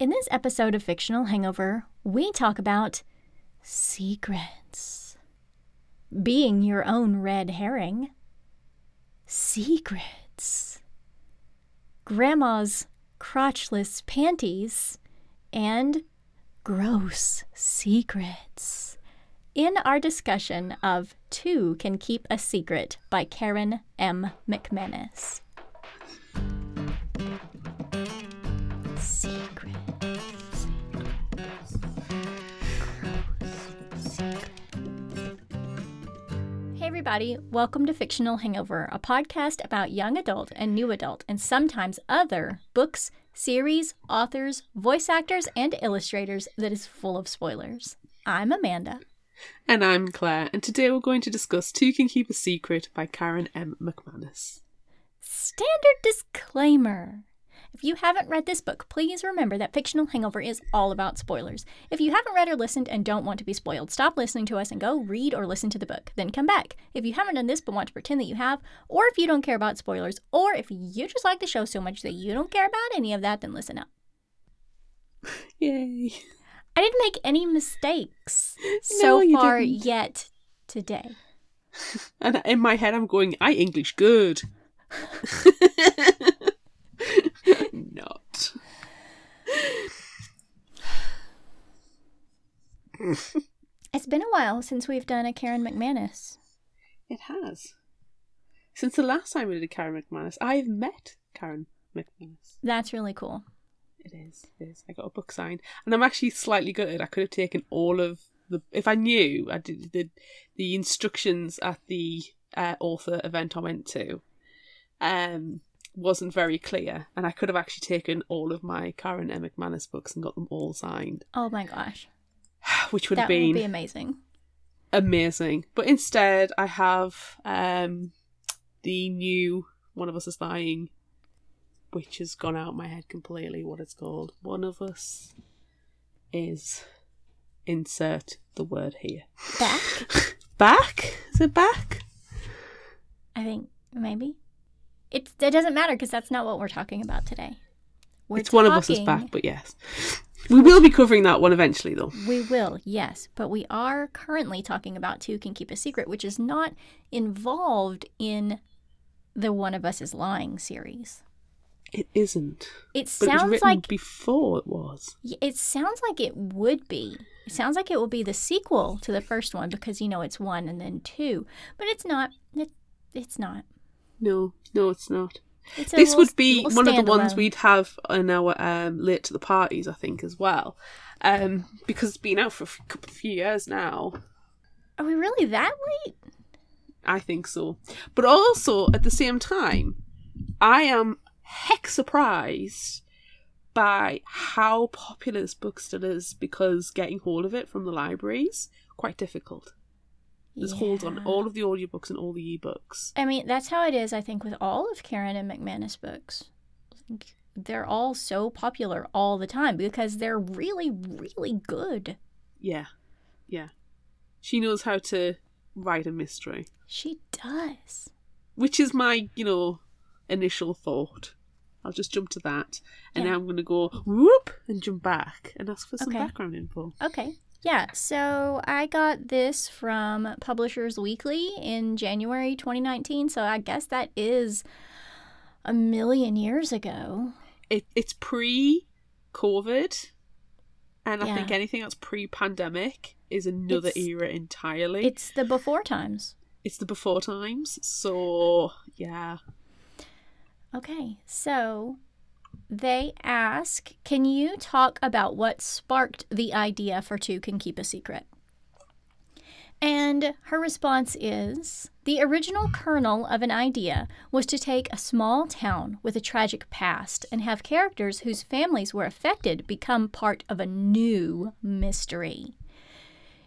In this episode of Fictional Hangover, we talk about secrets. Being your own red herring. Secrets. Grandma's crotchless panties. And gross secrets. In our discussion of Two Can Keep a Secret by Karen M. McManus. Everybody, welcome to Fictional Hangover, a podcast about young adult and new adult, and sometimes other books, series, authors, voice actors, and illustrators that is full of spoilers. I'm Amanda. And I'm Claire, and today we're going to discuss Two Can Keep a Secret by Karen M. McManus. Standard disclaimer. If you haven't read this book, please remember that Fictional Hangover is all about spoilers. If you haven't read or listened and don't want to be spoiled, stop listening to us and go read or listen to the book. Then come back. If you haven't done this but want to pretend that you have, or if you don't care about spoilers, or if you just like the show so much that you don't care about any of that, then listen up. Yay. I didn't make any mistakes No, so far didn't. yet today. And in my head, I'm going, I English good. Not. It's been a while since we've done a Karen McManus. It has. Since the last time we did a Karen McManus, I've met Karen McManus. That's really cool. It is. It is. I got a book signed, and I'm actually slightly gutted. I could have taken all of the. If I knew, I did the the instructions at the uh, author event I went to. Um, wasn't very clear, and I could have actually taken all of my Karen M. McManus books and got them all signed, Oh my gosh. which would that have been would be amazing. amazing. But instead, I have um, the new One of Us is Lying, which has gone out of my head completely. What it's called? One of Us is insert the word here. Back? Back? Is it back? I think maybe. It's, it doesn't matter because that's not what we're talking about today. We're it's One of Us is back, but yes. We will be covering that one eventually, though. We will, yes. But we are currently talking about Two Can Keep a Secret, which is not involved in the One of Us is Lying series. It isn't. It But it was sounds like before it was. It sounds like it would be. It sounds like it will be the sequel to the first one because you know it's one and then two, but it's not. It, it's not. No, no, it's not. It's this little- would be one of the ones we'd have in our um, late to the parties, I think, as well, um, because it's been out for a couple few years now. Are we really that late? I think so, but also at the same time, I am heck surprised by how popular this book still is because getting hold of it from the libraries quite difficult. There's holds on all of the audiobooks and all the ebooks. I mean, that's how it is. I think with all of Karen and McManus books, they're all so popular all the time because they're really, really good. Yeah, yeah. She knows how to write a mystery. She does. which is my you know initial thought i'll just jump to that and Yeah. now i'm going to go whoop and jump back and ask for some Okay. background info Okay. Yeah, so I got this from Publishers Weekly in January 2019, so I guess that is a million years ago. it, it's pre-covid and i think anything that's pre-pandemic is another It's- era entirely It's the before times. It's the before times so yeah Okay, so they ask Can you talk about what sparked the idea for Two Can Keep a Secret? And her response is The original kernel of an idea was to take a small town with a tragic past and have characters whose families were affected become part of a new mystery.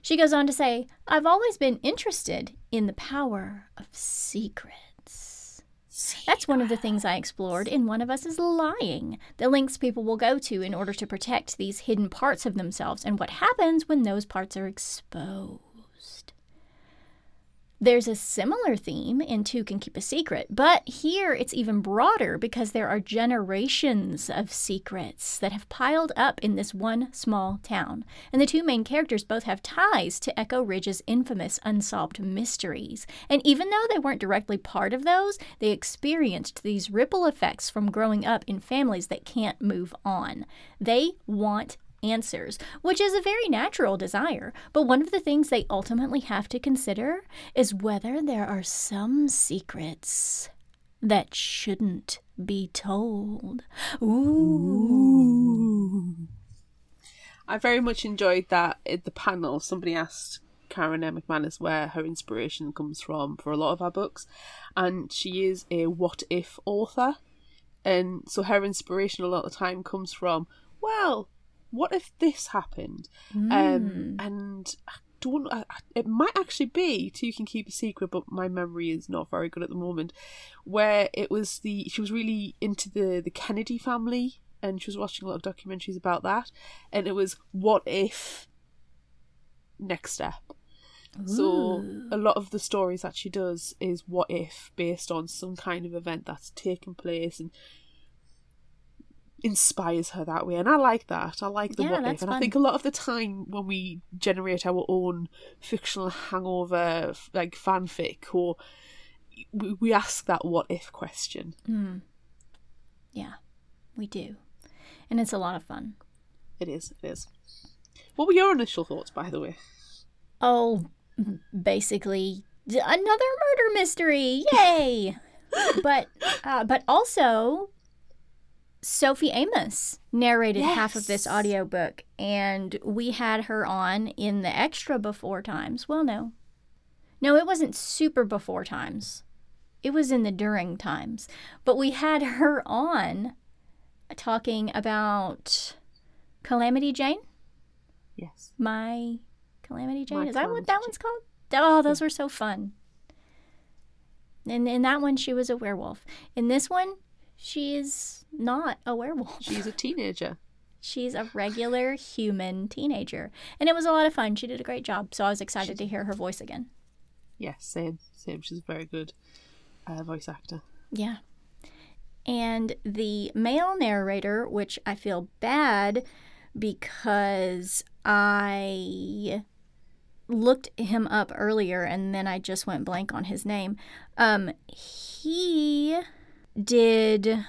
She goes on to say, I've always been interested in the power of secrets. That's one of the things I explored in One of Us is Lying, the links people will go to in order to protect these hidden parts of themselves and what happens when those parts are exposed. There's a similar theme in Two Can Keep a Secret, but here it's even broader because there are generations of secrets that have piled up in this one small town. And the two main characters both have ties to Echo Ridge's infamous unsolved mysteries. And even though they weren't directly part of those, they experienced these ripple effects from growing up in families that can't move on. They want answers, which is a very natural desire. But one of the things they ultimately have to consider is whether there are some secrets that shouldn't be told. Ooh. I very much enjoyed that at the panel. Somebody asked Karen. McManus where her inspiration comes from for a lot of her books, and she is a what if author. And so her inspiration a lot of the time comes from, well, what if this happened? Um, Mm. and I don't. I, it might actually be Two Can Keep a Secret, but my memory is not very good at the moment. Where it was the she was really into the the Kennedy family, and she was watching a lot of documentaries about that, and it was what if next step. So a lot of the stories that she does is what if based on some kind of event that's taken place and inspires her that way and I like that. I like the Yeah, what if and I think a lot of the time when we generate our own fictional hangover like fanfic or we, we ask that what if question. Mm. Yeah, we do. And it's a lot of fun. It is, it is. What were your initial thoughts by the way? Oh, basically another murder mystery. Yay! but uh, but also Sophie Amoss narrated half of this Yes. audiobook and we had her on in the extra before times. Well, no. No, it wasn't super before times. It was in the during times. But we had her on talking about Calamity Jane Yes. my Calamity Jane. My Is that what that Jane. one's called? Oh, those were so fun. And in that one, she was a werewolf. In this one, she is not a werewolf. She's a teenager. She's a regular human teenager. And it was a lot of fun. She did a great job. So I was excited to hear her voice again. Yes, same, same. She's a very good uh, voice actor. Yeah. And the male narrator, which I feel bad because I looked him up earlier and then I just went blank on his name. Um, he did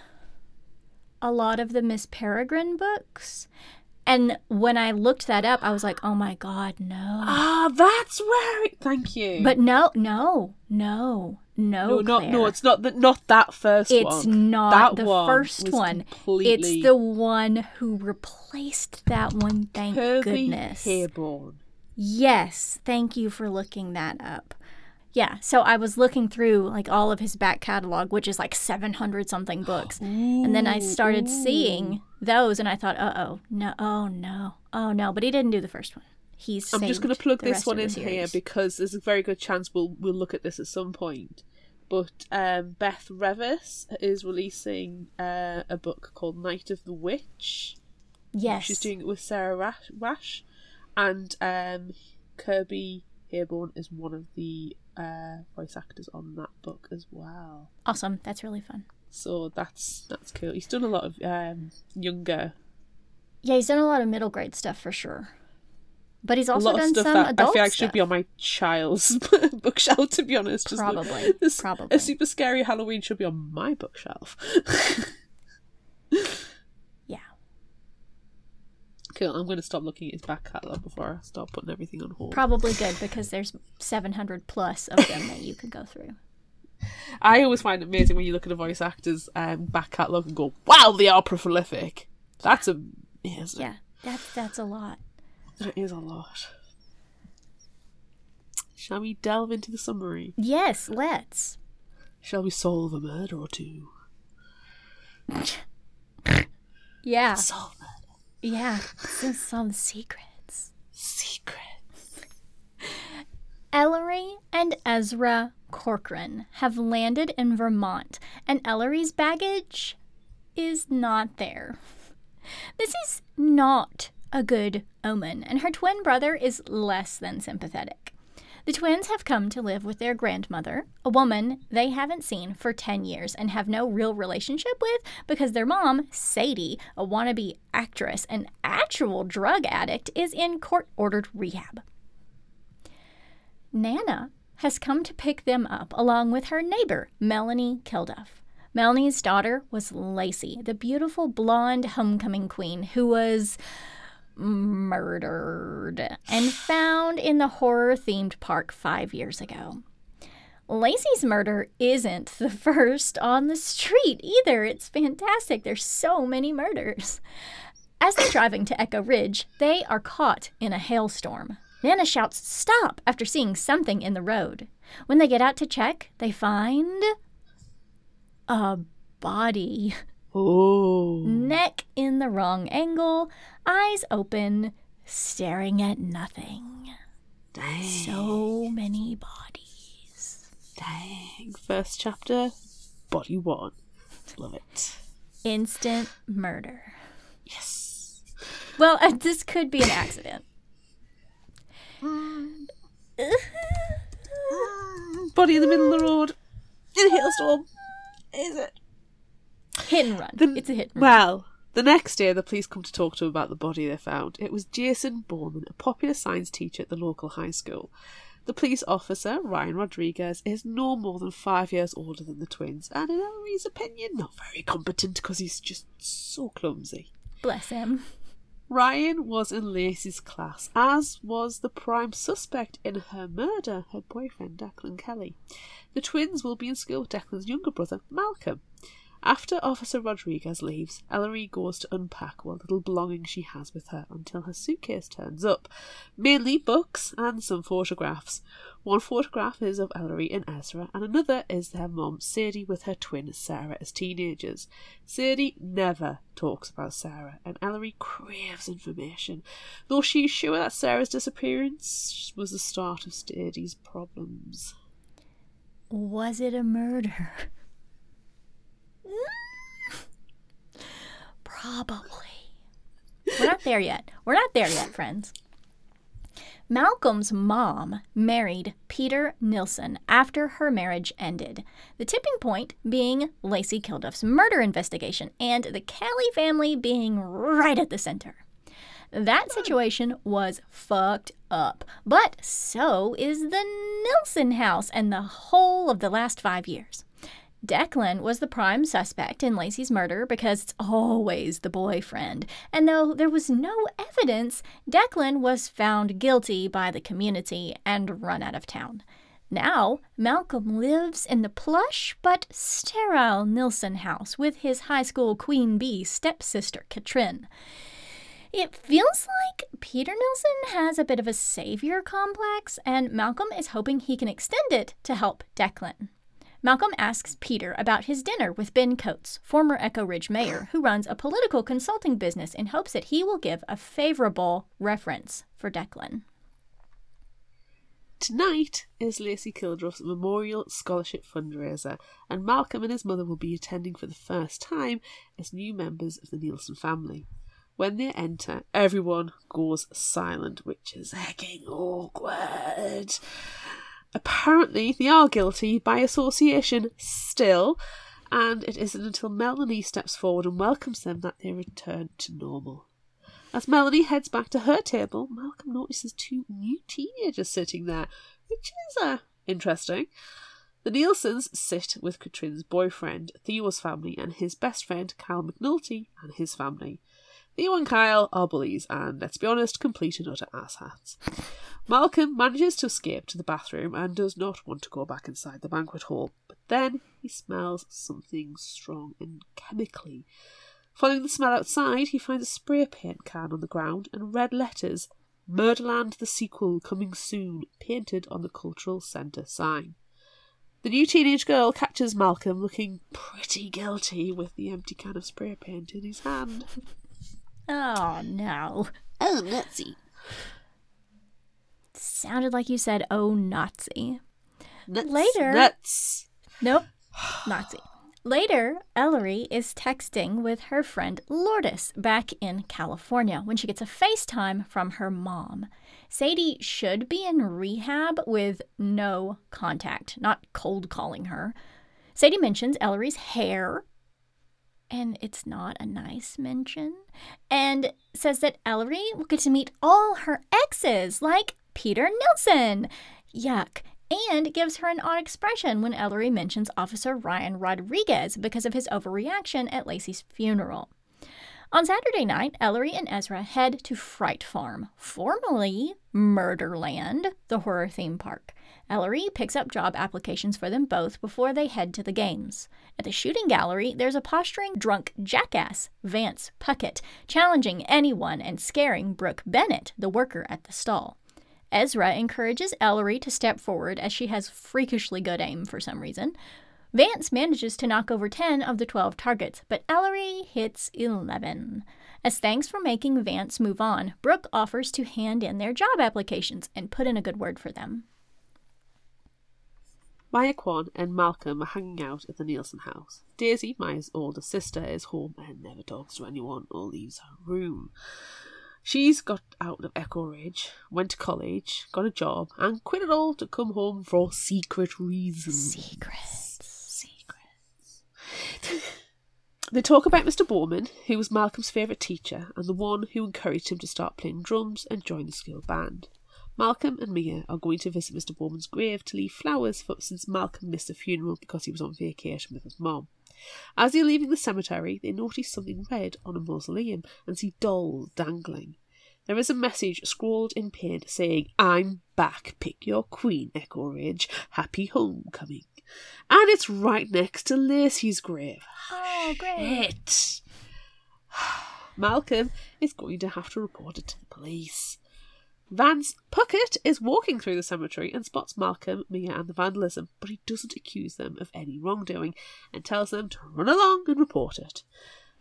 a lot of the Miss Peregrine books. And when I looked that up, I was like, oh my God, no. Ah, that's where it. Thank you. But no, no, no, no. no, not no. It's not the, not that first It's one. not That the one first one. It's the one who replaced that one. Thank Kirby goodness. Heyborne. Yes, thank you for looking that up. Yeah, so I was looking through like all of his back catalog, which is like 700 something books. and then I started seeing those and I thought, uh oh, no, oh no, oh no. But he didn't do the first one. He's I'm just going to plug this one in here because there's a very good chance we'll we'll look at this at some point. But um, Beth Revis is releasing uh, a book called Night of the Witch. Yes. She's doing it with Sara Raasch, Raasch and um, Kirby Heyborne is one of the uh, voice actors on that book as well. Awesome. That's really fun. So that's that's cool. He's done a lot of um, younger, Yeah, he's done a lot of middle grade stuff for sure. But he's also done stuff some that I feel like stuff. should be on my child's bookshelf. To be honest, Just Probably, this- probably. a super scary Halloween should be on my bookshelf. Cool. I'm going to stop looking at his back catalogue before I start putting everything on hold. Probably good because there's 700 plus of them that you could go through. I always find it amazing when you look at a voice actor's um, back catalogue and go, "Wow, they are prolific." That's a Yeah, that's that's a lot. that is a lot. Shall we delve into the summary? Yes, let's. Shall we solve a murder or two? Yeah, Solve. Yeah. Some, some secrets. Secret. Ellery and Ezra Corcoran have landed in Vermont, and Ellery's baggage is not there. This is not a good omen, and her twin brother is less than sympathetic. The twins have come to live with their grandmother, a woman they haven't seen for 10 years and have no real relationship with because their mom, Sadie, a wannabe actress and actual drug addict, is in court ordered rehab. Nana has come to pick them up along with her neighbor, Melanie Kilduff. Melanie's daughter was Lacey, the beautiful blonde homecoming queen who was murdered and found in the horror themed park five years ago. Lacey's murder isn't the first on the street either. It's fantastic. There's so many murders. As they're driving to Echo Ridge, they are caught in a hailstorm. Nana shouts, Stop! after seeing something in the road. When they get out to check, they find a body. Oh. Neck in the wrong angle, eyes open, staring at nothing. Dang. So many bodies. Dang. First chapter, body one. Love it. Instant murder. Yes. Well, uh, this could be an accident. Body in the middle of the road. In a hailstorm. Is it? Hit and run. The- it's a hit and run. Well, the next day, the police come to talk to him about the body they found. It was Jason Borman, a popular science teacher at the local high school. The police officer, Ryan Rodriguez, is no more than five years older than the twins, and in Ellery's opinion, not very competent because he's just so clumsy. Bless him. Ryan was in Lacey's class, as was the prime suspect in her murder, her boyfriend Declan Kelly. The twins will be in school with Declan's younger brother, Malcolm. After Officer Rodriguez leaves, Ellery goes to unpack what little belongings she has with her until her suitcase turns up. Mainly books and some photographs. One photograph is of Ellery and Ezra, and another is their mom, Sadie, with her twin Sarah as teenagers. Sadie never talks about Sarah, and Ellery craves information, though she is sure that Sarah's disappearance was the start of Sadie's problems. Was it a murder? Probably. We're not there yet. We're not there yet, friends. Malcolm's mom married Peter Nilsson after her marriage ended. The tipping point being Lacey Kilduff's murder investigation and the Kelly family being right at the center. That situation was fucked up, but so is the Nilsson house and the whole of the last five years. Declan was the prime suspect in Lacey's murder because it's always the boyfriend. And though there was no evidence, Declan was found guilty by the community and run out of town. Now, Malcolm lives in the plush but sterile Nilsson house with his high school queen bee stepsister, Katrin. It feels like Peter Nilsson has a bit of a savior complex, and Malcolm is hoping he can extend it to help Declan. Malcolm asks Peter about his dinner with Ben Coates, former Echo Ridge mayor, who runs a political consulting business in hopes that he will give a favorable reference for Declan. Tonight is Lacey Kilduff's Memorial Scholarship fundraiser, and Malcolm and his mother will be attending for the first time as new members of the Nilsson family. When they enter, everyone goes silent, which is hecking awkward. Apparently, they are guilty by association still, and it isn't until Melanie steps forward and welcomes them that they return to normal. As Melanie heads back to her table, Malcolm notices two new teenagers sitting there, which is uh, interesting. The Nilsson's sit with Katrin's boyfriend, Theo's family, and his best friend, Kyle McNulty, and his family. Theo and Kyle are bullies and, let's be honest, complete and utter asshats. Malcolm manages to escape to the bathroom and does not want to go back inside the banquet hall, but then he smells something strong and chemically. Following the smell outside, he finds a spray paint can on the ground and red letters Murderland the sequel coming soon painted on the cultural centre sign. The new teenage girl catches Malcolm looking pretty guilty with the empty can of spray paint in his hand. Oh no. Oh, Nazi. Sounded like you said, oh, Nazi. Nuts, Later- Nuts. Nope, Nazi. Later, Ellery is texting with her friend Lourdes back in California when she gets a FaceTime from her mom. Sadie should be in rehab with no contact, not cold calling her. Sadie mentions Ellery's hair, and it's not a nice mention, and says that Ellery will get to meet all her exes, like Peter Nilsson. Yuck. And gives her an odd expression when Ellery mentions Officer Ryan Rodriguez because of his overreaction at Lacey's funeral. On Saturday night, Ellery and Ezra head to Fright Farm, formerly Murderland, the horror theme park. Ellery picks up job applications for them both before they head to the games. At the shooting gallery, there's a posturing drunk jackass, Vance Puckett, challenging anyone and scaring Brooke Bennett, the worker at the stall. Ezra encourages Ellery to step forward as she has freakishly good aim for some reason. Vance manages to knock over 10 of the 12 targets, but Ellery hits 11. As thanks for making Vance move on, Brooke offers to hand in their job applications and put in a good word for them. Maya Kwan and Malcolm are hanging out at the Nilsson house. Daisy, Maya's older sister, is home and never talks to anyone or leaves her room. She's got out of Echo Ridge, went to college, got a job, and quit it all to come home for secret reasons. Secrets. They talk about Mr. Borman, who was Malcolm's favourite teacher and the one who encouraged him to start playing drums and join the school band. Malcolm and Mia are going to visit Mr. Borman's grave to leave flowers for, since Malcolm missed the funeral because he was on vacation with his mom. As they're leaving the cemetery, they notice something red on a mausoleum and see dolls dangling. There is a message scrawled in paint saying, I'm back, pick your queen, Echo Ridge, happy homecoming. And it's right next to Lacey's grave. Oh, great. Shit. Malcolm is going to have to report it to the police. Vance Puckett is walking through the cemetery and spots Malcolm, Mia, and the vandalism, but he doesn't accuse them of any wrongdoing and tells them to run along and report it.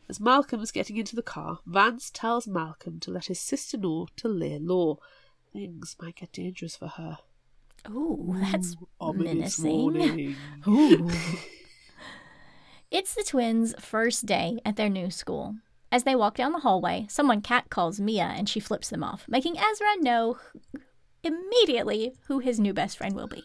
As Malcolm is getting into the car, Vance tells Malcolm to let his sister know to lay low. Things might get dangerous for her. Oh, that's Ominous menacing. Ooh. it's the twins' first day at their new school. As they walk down the hallway, someone catcalls Mia and she flips them off, making Ezra know immediately who his new best friend will be.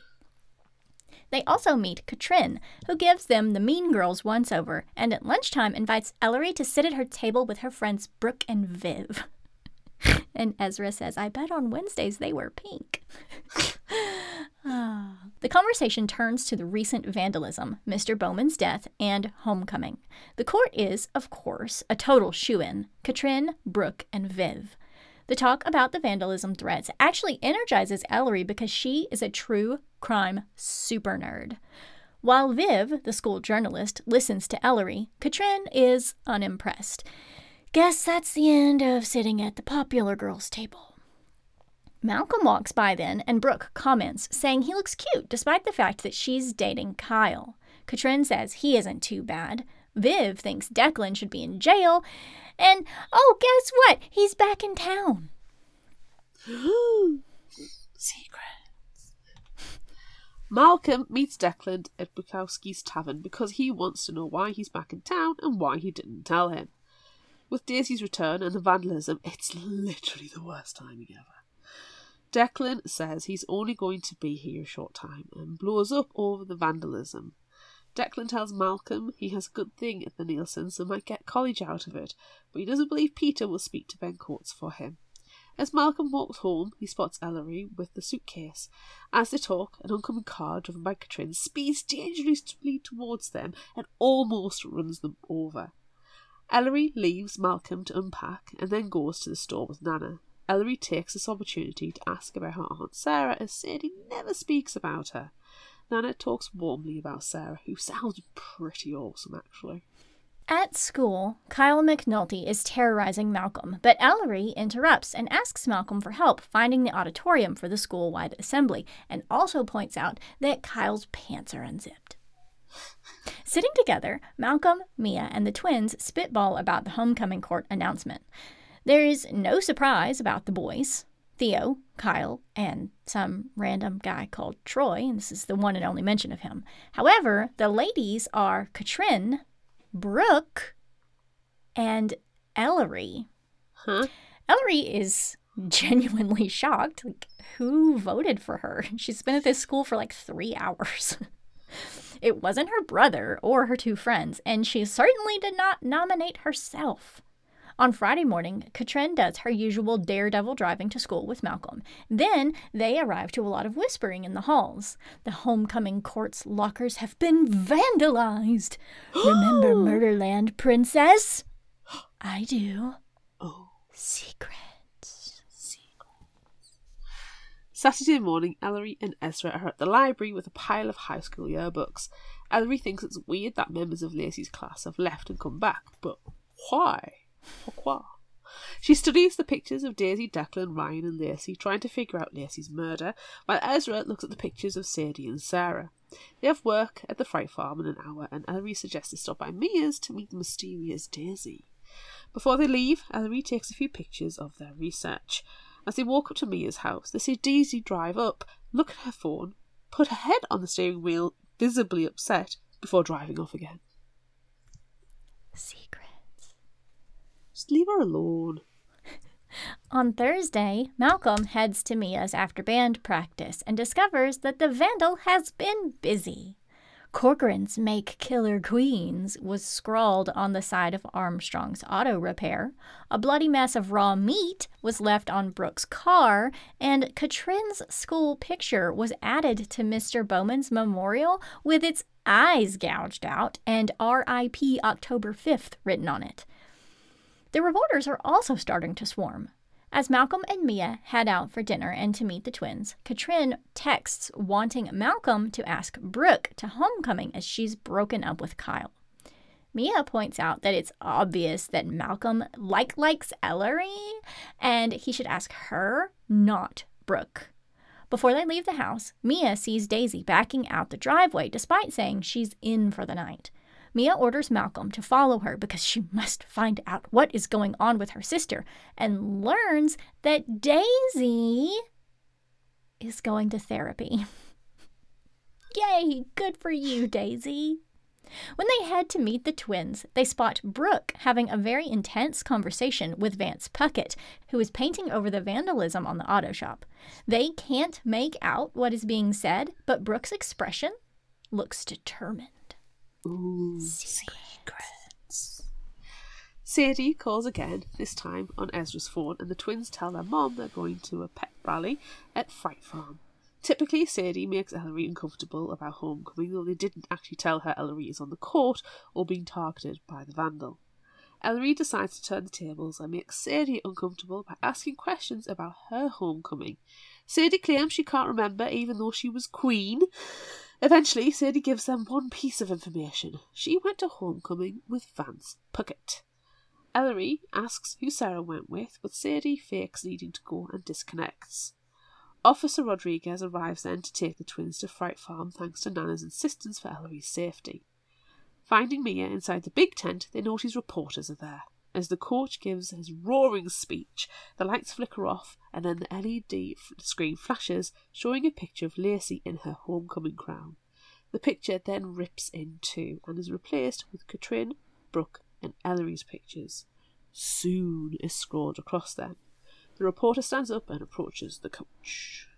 They also meet Katrin, who gives them the Mean Girls once over, and at lunchtime invites Ellery to sit at her table with her friends Brooke and Viv. and Ezra says, I bet on Wednesdays they wear pink. The conversation turns to the recent vandalism, Mr. Borman's death, and homecoming. The court is, of course, a total shoe in Katrin, Brooke, and Viv. The talk about the vandalism threats actually energizes Ellery because she is a true crime super nerd. While Viv, the school journalist, listens to Ellery, Katrin is unimpressed. Guess that's the end of sitting at the popular girls' table. Malcolm walks by then, and Brooke comments, saying he looks cute despite the fact that she's dating Kyle. Katrin says he isn't too bad. Viv thinks Declan should be in jail. And oh, guess what? He's back in town. Secrets. Malcolm meets Declan at Bukowski's tavern because he wants to know why he's back in town and why he didn't tell him. With Daisy's return and the vandalism, it's literally the worst timing ever. Declan says he's only going to be here a short time and blows up over the vandalism. Declan tells Malcolm he has a good thing at the Nilsson's and might get college out of it, but he doesn't believe Peter will speak to Ben Coates for him. As Malcolm walks home, he spots Ellery with the suitcase. As they talk, an oncoming car driven by Katrin speeds dangerously towards them and almost runs them over. Ellery leaves Malcolm to unpack and then goes to the store with Nana. Ellery takes this opportunity to ask about her Aunt Sarah as Sadie never speaks about her. Nana talks warmly about Sarah, who sounds pretty awesome actually. At school, Kyle McNulty is terrorizing Malcolm, but Ellery interrupts and asks Malcolm for help finding the auditorium for the school wide assembly, and also points out that Kyle's pants are unzipped. Sitting together, Malcolm, Mia, and the twins spitball about the homecoming court announcement. There is no surprise about the boys Theo, Kyle, and some random guy called Troy, and this is the one and only mention of him. However, the ladies are Katrin, Brooke, and Ellery. Huh? Ellery is genuinely shocked. Like, who voted for her? She's been at this school for like three hours. it wasn't her brother or her two friends, and she certainly did not nominate herself. On Friday morning, Katrin does her usual daredevil driving to school with Malcolm. Then they arrive to a lot of whispering in the halls. The homecoming court's lockers have been vandalized. Remember Murderland, Princess? I do. Oh. Secrets. Secrets. Saturday morning, Ellery and Ezra are at the library with a pile of high school yearbooks. Ellery thinks it's weird that members of Lacey's class have left and come back, but why? Pourquoi? She studies the pictures of Daisy, Declan, Ryan, and Lacey, trying to figure out Lacey's murder, while Ezra looks at the pictures of Sadie and Sarah. They have work at the Fright Farm in an hour, and Ellery suggests they stop by Mia's to meet the mysterious Daisy. Before they leave, Ellery takes a few pictures of their research. As they walk up to Mia's house, they see Daisy drive up, look at her phone, put her head on the steering wheel, visibly upset, before driving off again. Secrets. Just leave her alone. On Thursday, Malcolm heads to Mia's after band practice and discovers that the vandal has been busy. Corcoran's Make Killer Queens was scrawled on the side of Armstrong's auto repair. A bloody mess of raw meat was left on Brooke's car, and Katrin's school picture was added to Mr. Borman's memorial with its eyes gouged out and RIP October 5th written on it. The reporters are also starting to swarm. As Malcolm and Mia head out for dinner and to meet the twins, Katrin texts wanting Malcolm to ask Brooke to homecoming as she's broken up with Kyle. Mia points out that it's obvious that Malcolm like likes Ellery and he should ask her, not Brooke. Before they leave the house, Mia sees Daisy backing out the driveway despite saying she's in for the night. Mia orders Malcolm to follow her because she must find out what is going on with her sister and learns that Daisy is going to therapy. Yay, good for you, Daisy. When they head to meet the twins, they spot Brooke having a very intense conversation with Vance Puckett, who is painting over the vandalism on the auto shop. They can't make out what is being said, but Brooke's expression looks determined. Ooh, secrets. Sadie calls again, this time on Ezra's phone, and the twins tell their mom they're going to a pet rally at Fright Farm. Typically, Sadie makes Ellery uncomfortable about homecoming, though they didn't actually tell her Ellery is on the court or being targeted by the vandal. Ellery decides to turn the tables and make Sadie uncomfortable by asking questions about her homecoming. Sadie claims she can't remember even though she was queen. Eventually, Sadie gives them one piece of information. She went to homecoming with Vance Puckett. Ellery asks who Sarah went with, but Sadie fakes needing to go and disconnects. Officer Rodriguez arrives then to take the twins to Fright Farm thanks to Nana's insistence for Ellery's safety. Finding Mia inside the big tent, they notice reporters are there. As the coach gives his roaring speech, the lights flicker off and then the LED screen flashes, showing a picture of Lacey in her homecoming crown. The picture then rips in two and is replaced with Katrin, Brooke, and Ellery's pictures. Soon is scrawled across them. The reporter stands up and approaches the coach.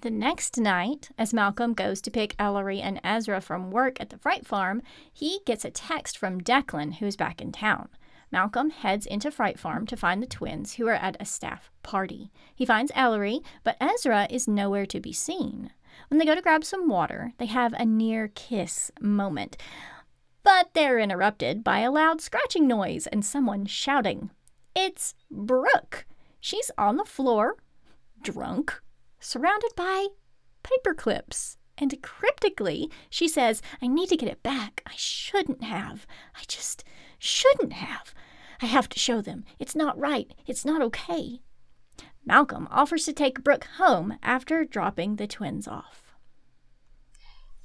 The next night, as Malcolm goes to pick Ellery and Ezra from work at the Fright Farm, he gets a text from Declan, who's back in town. Malcolm heads into Fright Farm to find the twins, who are at a staff party. He finds Ellery, but Ezra is nowhere to be seen. When they go to grab some water, they have a near kiss moment. But they're interrupted by a loud scratching noise and someone shouting. It's Brooke. She's on the floor, drunk, surrounded by paper clips. And cryptically, she says, I need to get it back. I shouldn't have. I just shouldn't have. I have to show them. It's not right. It's not okay. Malcolm offers to take Brooke home after dropping the twins off.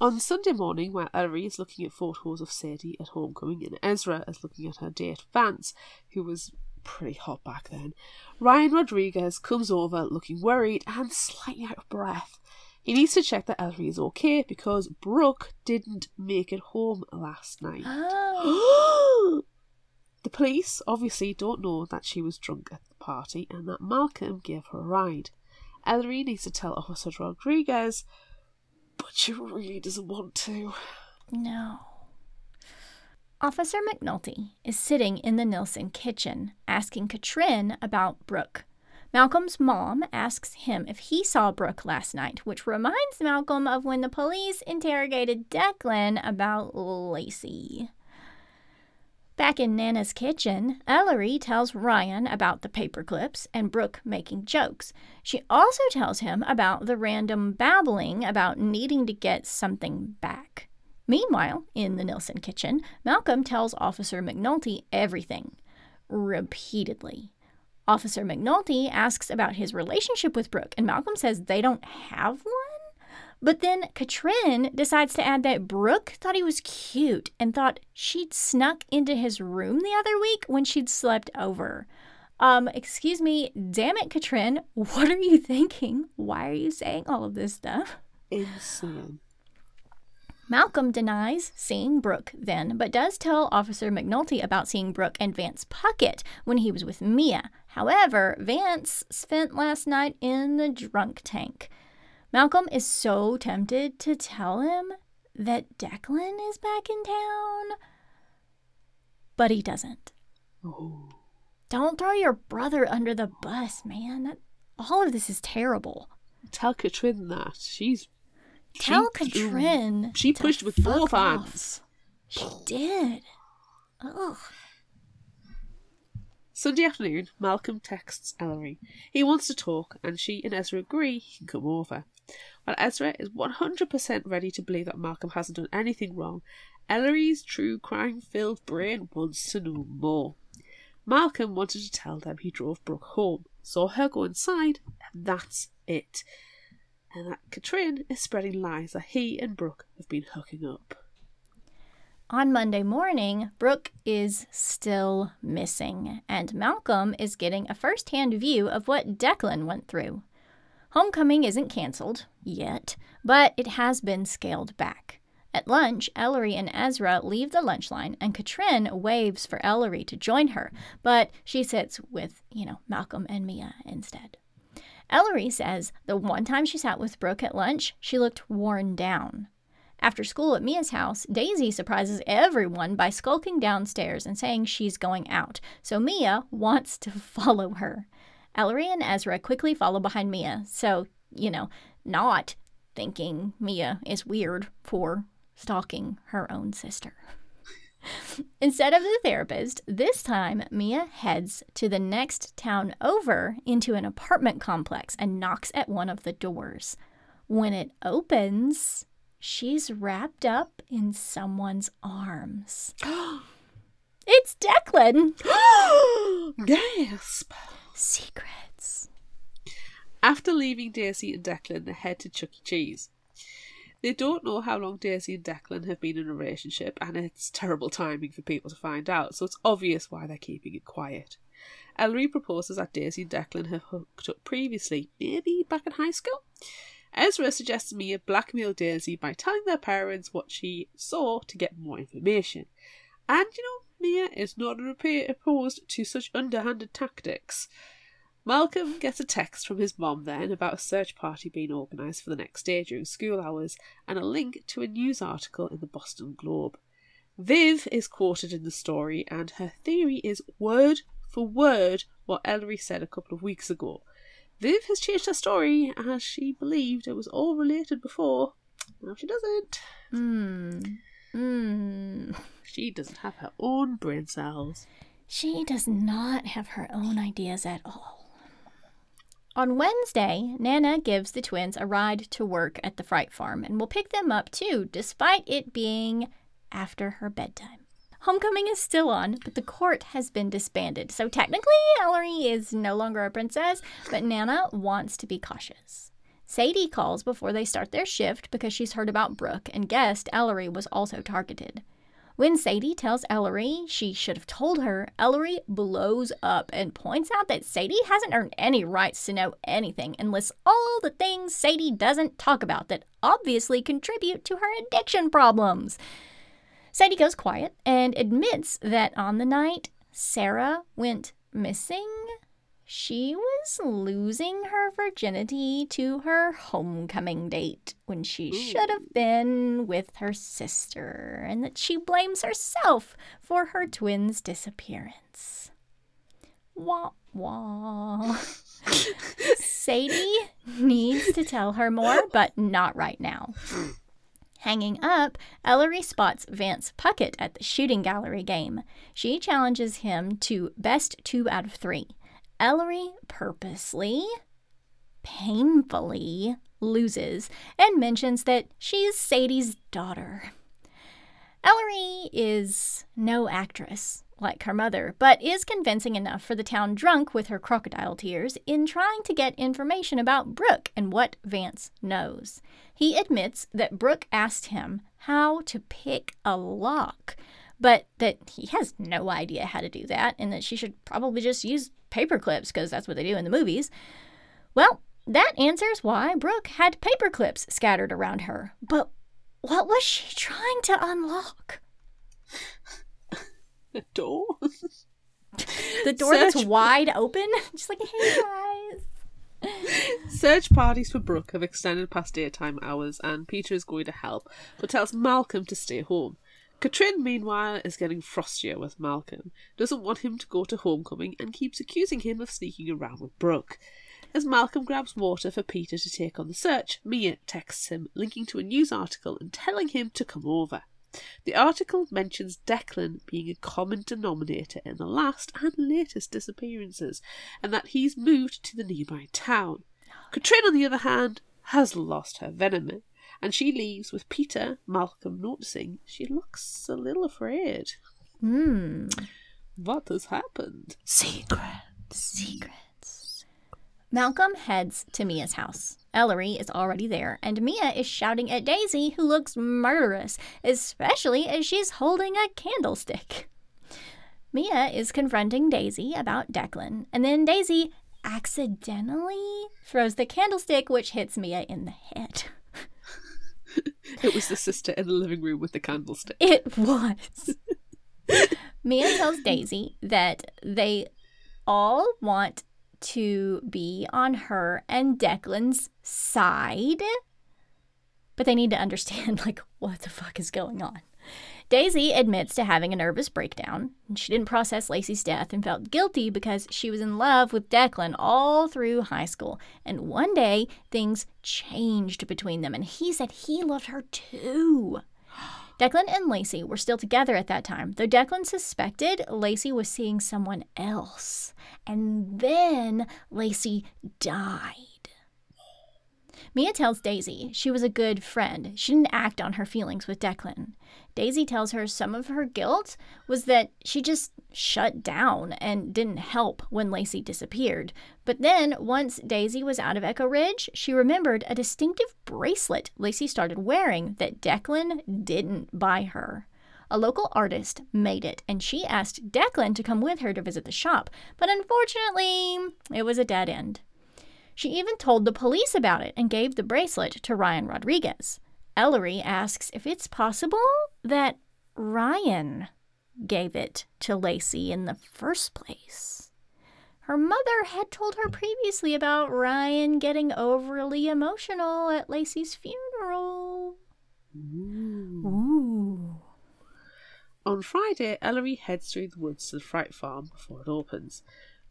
On Sunday morning, while Ellery is looking at photos of Sadie at homecoming and Ezra is looking at her date Vance, who was pretty hot back then, Ryan Rodriguez comes over looking worried and slightly out of breath. He needs to check that Ellery is okay because Brooke didn't make it home last night. Oh. The police obviously don't know that she was drunk at the party and that Malcolm gave her a ride. Ellery needs to tell Officer Rodriguez, but she really doesn't want to. No. Officer McNulty is sitting in the Nilsson kitchen asking Katrin about Brooke. Malcolm's mom asks him if he saw Brooke last night, which reminds Malcolm of when the police interrogated Declan about Lacey. Back in Nana's kitchen, Ellery tells Ryan about the paper clips and Brooke making jokes. She also tells him about the random babbling about needing to get something back. Meanwhile, in the Nilsson kitchen, Malcolm tells Officer McNulty everything, repeatedly. Officer McNulty asks about his relationship with Brooke, and Malcolm says they don't have one. But then Katrin decides to add that Brooke thought he was cute and thought she'd snuck into his room the other week when she'd slept over. Um, excuse me, damn it, Katrin, what are you thinking? Why are you saying all of this stuff? Insane. Malcolm denies seeing Brooke then, but does tell Officer McNulty about seeing Brooke and Vance Puckett when he was with Mia. However, Vance spent last night in the drunk tank. Malcolm is so tempted to tell him that Declan is back in town, but he doesn't. Oh. Don't throw your brother under the bus, man. That, all of this is terrible. Tell Katrin that. She's. Tell she, Katrin. She pushed with both hands. She did. Ugh. Sunday afternoon, Malcolm texts Ellery. He wants to talk, and she and Ezra agree he can come over. Ezra is 100% ready to believe that Malcolm hasn't done anything wrong, Ellery's true crime filled brain wants to know more. Malcolm wanted to tell them he drove Brooke home, saw her go inside, and that's it. And that Katrin is spreading lies that he and Brooke have been hooking up. On Monday morning, Brooke is still missing, and Malcolm is getting a first hand view of what Declan went through. Homecoming isn't canceled yet, but it has been scaled back. At lunch, Ellery and Ezra leave the lunch line, and Katrin waves for Ellery to join her, but she sits with, you know, Malcolm and Mia instead. Ellery says the one time she sat with Brooke at lunch, she looked worn down. After school at Mia's house, Daisy surprises everyone by skulking downstairs and saying she's going out, so Mia wants to follow her. Ellery and Ezra quickly follow behind Mia, so, you know, not thinking Mia is weird for stalking her own sister. Instead of the therapist, this time Mia heads to the next town over into an apartment complex and knocks at one of the doors. When it opens, she's wrapped up in someone's arms. it's Declan! Gasp! Secrets. After leaving Daisy and Declan, they head to Chuck E. Cheese. They don't know how long Daisy and Declan have been in a relationship, and it's terrible timing for people to find out, so it's obvious why they're keeping it quiet. Ellery proposes that Daisy and Declan have hooked up previously, maybe back in high school. Ezra suggests Mia blackmail Daisy by telling their parents what she saw to get more information. And, you know, Mia is not opposed to such underhanded tactics. Malcolm gets a text from his mom then about a search party being organised for the next day during school hours and a link to a news article in the Boston Globe. Viv is quoted in the story, and her theory is word for word what Ellery said a couple of weeks ago. Viv has changed her story as she believed it was all related before. Now she doesn't. Hmm. Hmm. She doesn't have her own brain cells. She does not have her own ideas at all. On Wednesday, Nana gives the twins a ride to work at the Fright Farm and will pick them up too, despite it being after her bedtime. Homecoming is still on, but the court has been disbanded, so technically Ellery is no longer a princess, but Nana wants to be cautious. Sadie calls before they start their shift because she's heard about Brooke and guessed Ellery was also targeted. When Sadie tells Ellery she should have told her, Ellery blows up and points out that Sadie hasn't earned any rights to know anything and lists all the things Sadie doesn't talk about that obviously contribute to her addiction problems. Sadie goes quiet and admits that on the night Sarah went missing, she was losing her virginity to her homecoming date when she should have been with her sister, and that she blames herself for her twin's disappearance. Wah wah. Sadie needs to tell her more, but not right now. Hanging up, Ellery spots Vance Puckett at the shooting gallery game. She challenges him to best two out of three. Ellery purposely, painfully loses and mentions that she's Sadie's daughter. Ellery is no actress like her mother, but is convincing enough for the town drunk with her crocodile tears in trying to get information about Brooke and what Vance knows. He admits that Brooke asked him how to pick a lock, but that he has no idea how to do that and that she should probably just use paper clips because that's what they do in the movies. Well, that answers why Brooke had paper clips scattered around her. But what was she trying to unlock? The door? The door that's wide open? Just like, hey guys. Search parties for Brooke have extended past daytime hours, and Peter is going to help, but tells Malcolm to stay home. Katrin, meanwhile, is getting frostier with Malcolm, doesn't want him to go to homecoming, and keeps accusing him of sneaking around with Brooke. As Malcolm grabs water for Peter to take on the search, Mia texts him, linking to a news article and telling him to come over. The article mentions Declan being a common denominator in the last and latest disappearances, and that he's moved to the nearby town. Katrin, on the other hand, has lost her venom, and she leaves with Peter, Malcolm noticing she looks a little afraid. Hmm. What has happened? Secrets. Secrets. Malcolm heads to Mia's house. Ellery is already there, and Mia is shouting at Daisy, who looks murderous, especially as she's holding a candlestick. Mia is confronting Daisy about Declan, and then Daisy accidentally throws the candlestick, which hits Mia in the head. It was the sister in the living room with the candlestick. It was. Mia tells Daisy that they all want to be on her and Declan's side, but they need to understand, like, what the fuck is going on. Daisy admits to having a nervous breakdown. She didn't process Lacey's death and felt guilty because she was in love with Declan all through high school. And one day, things changed between them, and he said he loved her too. Declan and Lacey were still together at that time, though Declan suspected Lacey was seeing someone else. And then Lacey died. Mia tells Daisy she was a good friend. She didn't act on her feelings with Declan. Daisy tells her some of her guilt was that she just shut down and didn't help when Lacey disappeared. But then, once Daisy was out of Echo Ridge, she remembered a distinctive bracelet Lacey started wearing that Declan didn't buy her. A local artist made it, and she asked Declan to come with her to visit the shop, but unfortunately, it was a dead end. She even told the police about it and gave the bracelet to Ryan Rodriguez. Ellery asks if it's possible that Ryan gave it to Lacey in the first place. Her mother had told her previously about Ryan getting overly emotional at Lacey's funeral. Ooh. On Friday, Ellery heads through the woods to the Fright Farm before it opens.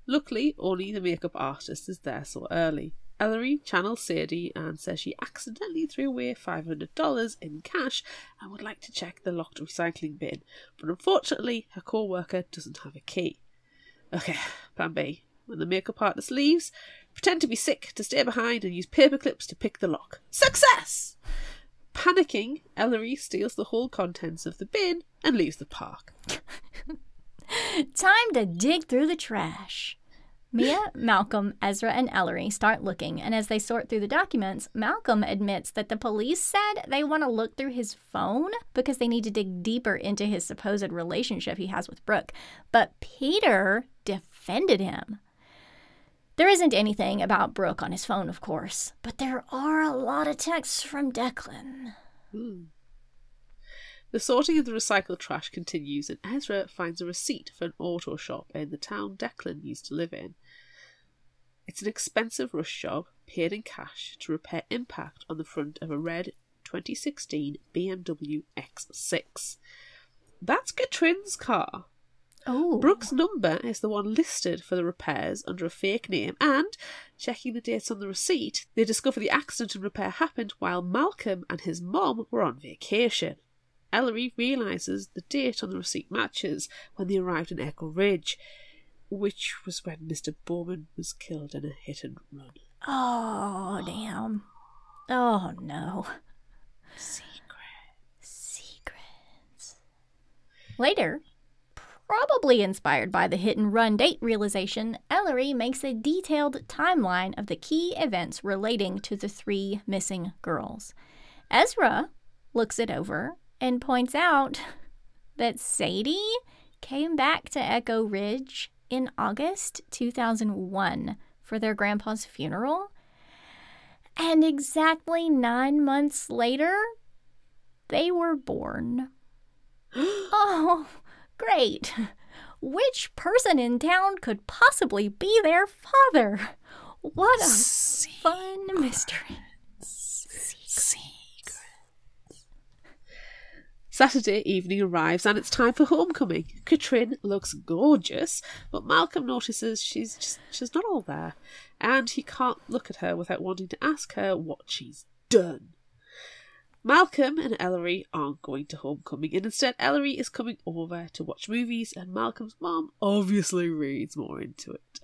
Luckily, only the makeup artist is there so early. Ellery channels Sadie and says she accidentally threw away $500 in cash and would like to check the locked recycling bin, but unfortunately, her co worker doesn't have a key. Okay, plan B. When the makeup artist leaves, pretend to be sick to stay behind and use paper clips to pick the lock. Success! Panicking, Ellery steals the whole contents of the bin and leaves the park. Time to dig through the trash. Mia, Malcolm, Ezra, and Ellery start looking, and as they sort through the documents, Malcolm admits that the police said they want to look through his phone because they need to dig deeper into his supposed relationship he has with Brooke. But Peter defended him. There isn't anything about Brooke on his phone, of course, but there are a lot of texts from Declan. The sorting of the recycled trash continues, and Ezra finds a receipt for an auto shop in the town Declan used to live in. It's an expensive rush job, paid in cash, to repair impact on the front of a red 2016 BMW X6. That's Katrin's car. Oh. Brooke's number is the one listed for the repairs under a fake name, and, checking the dates on the receipt, they discover the accident and repair happened while Malcolm and his mom were on vacation. Ellery realises the date on the receipt matches when they arrived in Echo Ridge, which was when Mr. Borman was killed in a hit and run. Oh, damn. Oh, no. Secret. Secrets. Later, probably inspired by the hit and run date realization, Ellery makes a detailed timeline of the key events relating to the three missing girls. Ezra looks it over and points out that Sadie came back to Echo Ridge in August 2001 for their grandpa's funeral. And exactly nine months later, they were born. oh, great. Which person in town could possibly be their father? What a fun mystery. Saturday evening arrives and it's time for homecoming. Katrin looks gorgeous, but Malcolm notices she's just she's not all there, and he can't look at her without wanting to ask her what she's done. Malcolm and Ellery aren't going to homecoming, and instead Ellery is coming over to watch movies, and Malcolm's mom obviously reads more into it.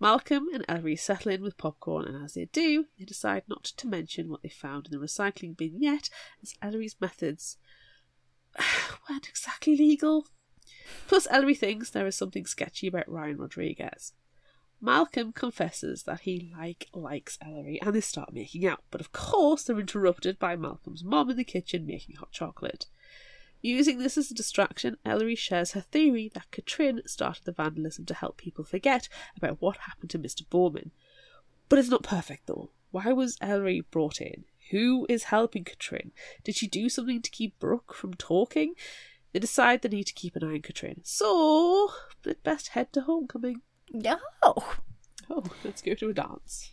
Malcolm and Ellery settle in with popcorn, and as they do, they decide not to mention what they found in the recycling bin yet, as Ellery's methods weren't exactly legal. Plus, Ellery thinks there is something sketchy about Ryan Rodriguez. Malcolm confesses that he like likes Ellery and they start making out, but of course they're interrupted by Malcolm's mom in the kitchen making hot chocolate. Using this as a distraction, Ellery shares her theory that Katrin started the vandalism to help people forget about what happened to Mr. Borman. But it's not perfect though. Why was Ellery brought in? Who is helping Katrin? Did she do something to keep Brooke from talking? They decide they need to keep an eye on Katrin, so they'd best head to homecoming. Oh. Oh, let's go to a dance.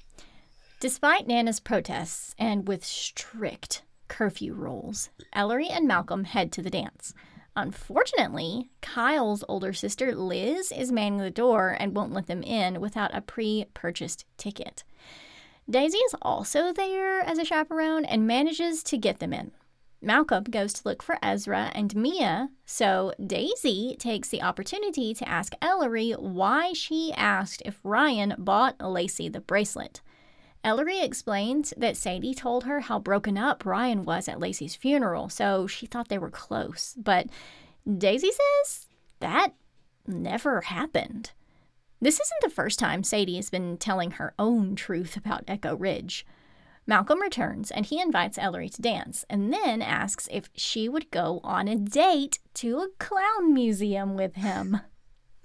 Despite Nana's protests and with strict curfew rules, Ellery and Malcolm head to the dance. Unfortunately, Kyle's older sister Liz is manning the door and won't let them in without a pre purchased ticket. Daisy is also there as a chaperone and manages to get them in. Malcolm goes to look for Ezra and Mia, so Daisy takes the opportunity to ask Ellery why she asked if Ryan bought Lacey the bracelet. Ellery explains that Sadie told her how broken up Ryan was at Lacey's funeral, so she thought they were close. But Daisy says that never happened. This isn't the first time Sadie has been telling her own truth about Echo Ridge. Malcolm returns and he invites Ellery to dance and then asks if she would go on a date to a clown museum with him.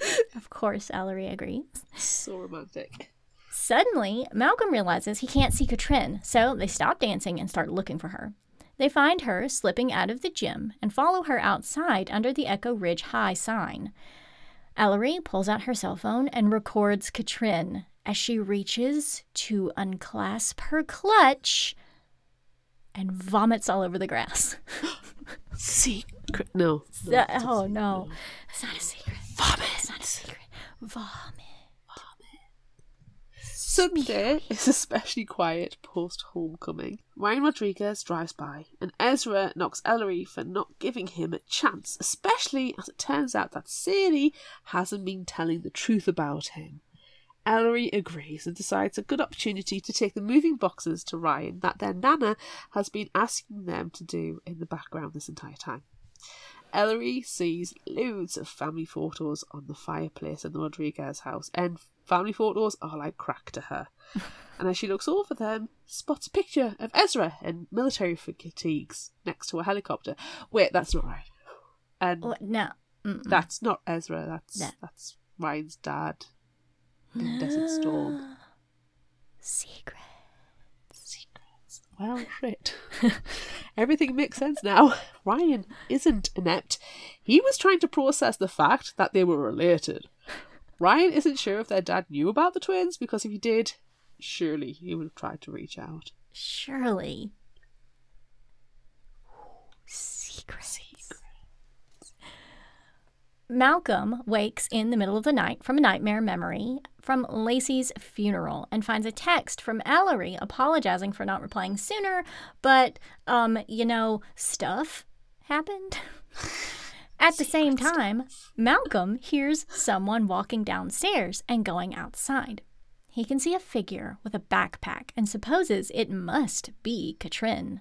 of course, Ellery agrees. So romantic. Suddenly, Malcolm realizes he can't see Katrin, so they stop dancing and start looking for her. They find her slipping out of the gym and follow her outside under the Echo Ridge High sign. Ellery pulls out her cell phone and records Katrin as she reaches to unclasp her clutch and vomits all over the grass. Secret. No. No, it's oh no, it's not a secret. Vomit. It's not a secret. Vomit. Sunday is especially quiet post homecoming. Ryan Rodriguez drives by, and Ezra knocks Ellery for not giving him a chance, especially as it turns out that Sadie hasn't been telling the truth about him. Ellery agrees and decides a good opportunity to take the moving boxes to Ryan that their Nana has been asking them to do in the background this entire time. Ellery sees loads of family photos on the fireplace in the Rodriguez house, and family photos are like crack to her. and as she looks over them, spots a picture of Ezra in military fatigues next to a helicopter. Wait, that's not right. And What? No. Mm-mm. that's not Ezra. That's No. that's Ryan's dad in Desert Storm. Secret. Well, shit. Everything makes sense now. Ryan isn't inept. He was trying to process the fact that they were related. Ryan isn't sure if their dad knew about the twins because if he did, surely he would have tried to reach out. Surely. Secrets. Malcolm wakes in the middle of the night from a nightmare memory from Lacey's funeral and finds a text from Ellery apologizing for not replying sooner, but, um, you know, stuff happened. At the same time, Malcolm hears someone walking downstairs and going outside. He can see a figure with a backpack and supposes it must be Katrin.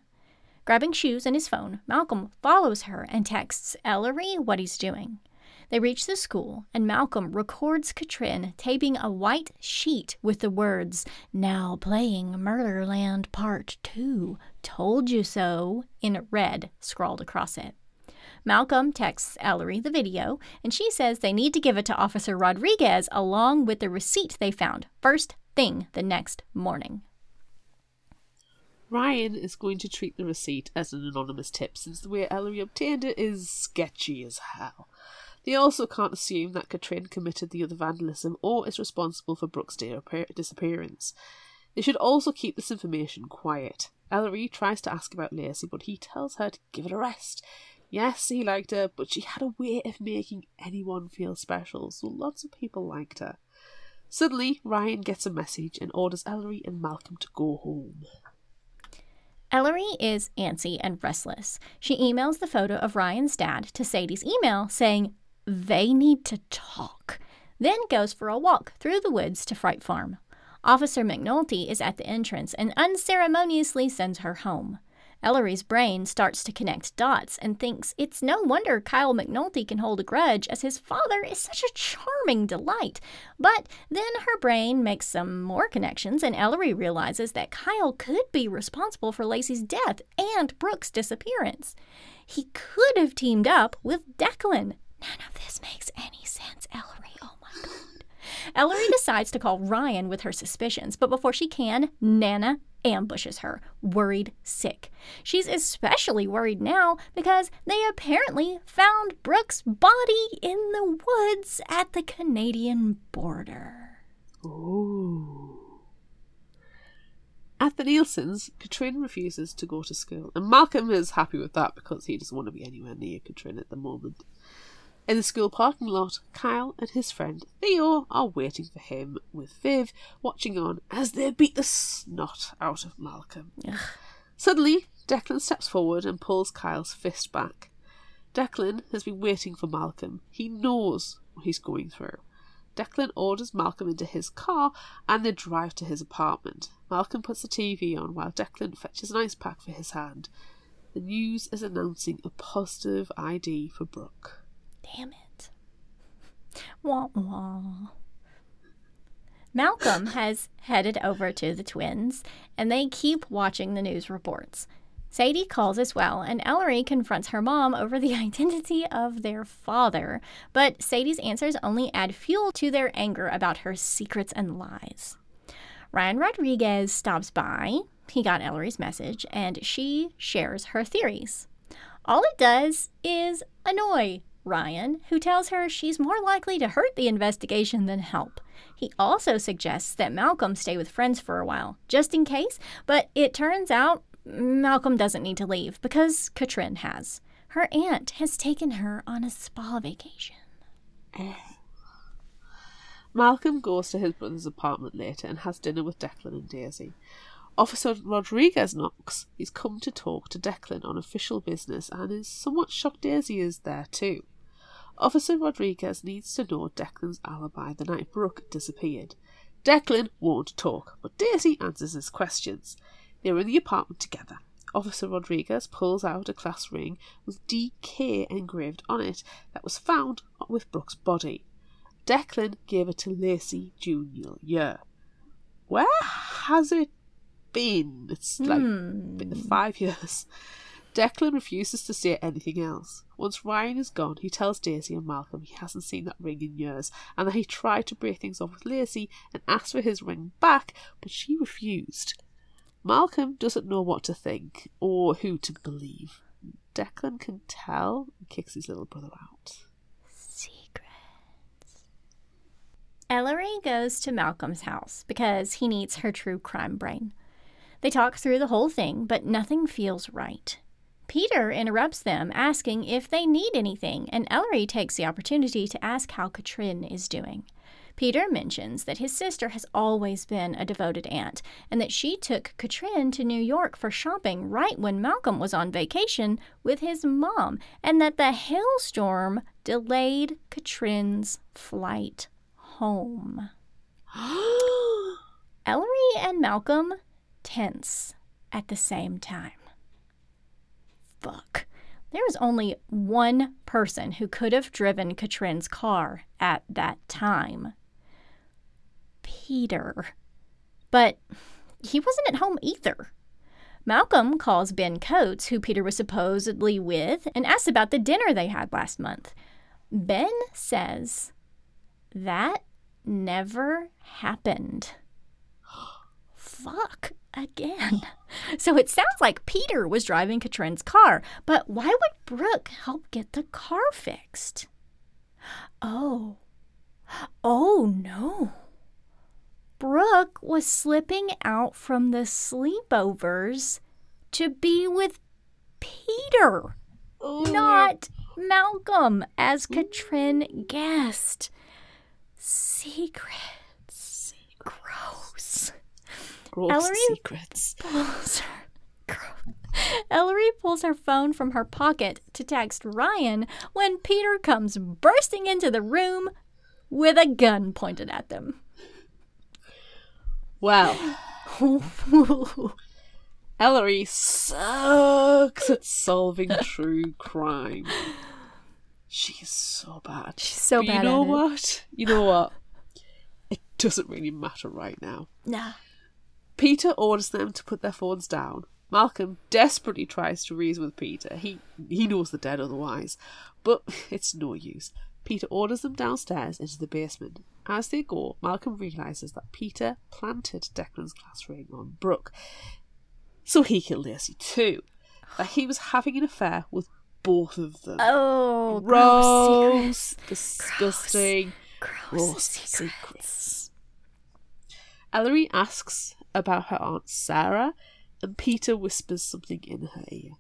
Grabbing shoes and his phone, Malcolm follows her and texts Ellery what he's doing. They reach the school, and Malcolm records Katrin taping a white sheet with the words, Now playing Murderland Part 2, Told You So, in red scrawled across it. Malcolm texts Ellery the video, and she says they need to give it to Officer Rodriguez along with the receipt they found first thing the next morning. Ryan is going to treat the receipt as an anonymous tip since the way Ellery obtained it is sketchy as hell. They also can't assume that Katrin committed the other vandalism or is responsible for Brooke's disappearance. They should also keep this information quiet. Ellery tries to ask about Lacey, but he tells her to give it a rest. Yes, he liked her, but she had a way of making anyone feel special, so lots of people liked her. Suddenly, Ryan gets a message and orders Ellery and Malcolm to go home. Ellery is antsy and restless. She emails the photo of Ryan's dad to Sadie's email saying, they need to talk, then goes for a walk through the woods to Fright Farm. Officer McNulty is at the entrance and unceremoniously sends her home. Ellery's brain starts to connect dots and thinks it's no wonder Kyle McNulty can hold a grudge, as his father is such a charming delight. But then her brain makes some more connections, and Ellery realizes that Kyle could be responsible for Lacey's death and Brooke's disappearance. He could have teamed up with Declan. None of this makes any sense, Ellery. Oh my god. Ellery decides to call Ryan with her suspicions, but before she can, Nana ambushes her, worried sick. She's especially worried now because they apparently found Brooke's body in the woods at the Canadian border. Ooh. At the Nilsson's, Katrina refuses to go to school, and Malcolm is happy with that because he doesn't want to be anywhere near Katrina at the moment. In the school parking lot, Kyle and his friend Theo are waiting for him, with Viv watching on as they beat the snot out of Malcolm. Ugh. Suddenly, Declan steps forward and pulls Kyle's fist back. Declan has been waiting for Malcolm. He knows what he's going through. Declan orders Malcolm into his car and they drive to his apartment. Malcolm puts the TV on while Declan fetches an ice pack for his hand. The news is announcing a positive ID for Brooke. Damn it. Wah wah. Malcolm has headed over to the twins, and they keep watching the news reports. Sadie calls as well, and Ellery confronts her mom over the identity of their father. But Sadie's answers only add fuel to their anger about her secrets and lies. Ryan Rodriguez stops by. He got Ellery's message, and she shares her theories. All it does is annoy Ryan, who tells her she's more likely to hurt the investigation than help. He also suggests that Malcolm stay with friends for a while, just in case, but it turns out Malcolm doesn't need to leave because Katrin has. Her aunt has taken her on a spa vacation. Malcolm goes to his brother's apartment later and has dinner with Declan and Daisy. Officer Rodriguez knocks. He's come to talk to Declan on official business and is somewhat shocked Daisy is there too. Officer Rodriguez needs to know Declan's alibi the night Brooke disappeared. Declan won't talk, but Daisy answers his questions. They're in the apartment together. Officer Rodriguez pulls out a class ring with DK engraved on it that was found with Brooke's body. Declan gave it to Lacey Junior year. Where has it been? It's like Hmm. been five years. Declan refuses to say anything else. Once Ryan is gone, he tells Daisy and Malcolm he hasn't seen that ring in years and that he tried to break things off with Lacey and asked for his ring back, but she refused. Malcolm doesn't know what to think or who to believe. Declan can tell and kicks his little brother out. Secret. Ellery goes to Malcolm's house because he needs her true crime brain. They talk through the whole thing, but nothing feels right. Peter interrupts them, asking if they need anything, and Ellery takes the opportunity to ask how Katrin is doing. Peter mentions that his sister has always been a devoted aunt and that she took Katrin to New York for shopping right when Malcolm was on vacation with his mom, and that the hailstorm delayed Katrin's flight home. Ellery and Malcolm tense at the same time. Fuck. There was only one person who could have driven Katrin's car at that time Peter. But he wasn't at home either. Malcolm calls Ben Coates, who Peter was supposedly with, and asks about the dinner they had last month. Ben says that never happened. Fuck again. So it sounds like Peter was driving Katrin's car, but why would Brooke help get the car fixed? Oh. Oh no. Brooke was slipping out from the sleepovers to be with Peter, Ooh. not Malcolm, as Katrin guessed. Secrets. Gross. Gross Ellery- secrets. Pulls her. Ellery pulls her phone from her pocket to text Ryan when Peter comes bursting into the room with a gun pointed at them. Wow. Ellery sucks at solving true crime. She's so bad. She's so But bad You know at it. what? You know what? It doesn't really matter right now. Nah. Peter orders them to put their phones down. Malcolm desperately tries to reason with Peter. He he knows they're dead otherwise, but it's no use. Peter orders them downstairs into the basement. As they go, Malcolm realizes that Peter planted Declan's glass ring on Brooke, so he killed Lacey too. That he was having an affair with both of them. Oh, gross Gross, disgusting. Gross, Gross oh, secrets. secrets. Ellery asks about her Aunt Sarah, and Peter whispers something in her ear.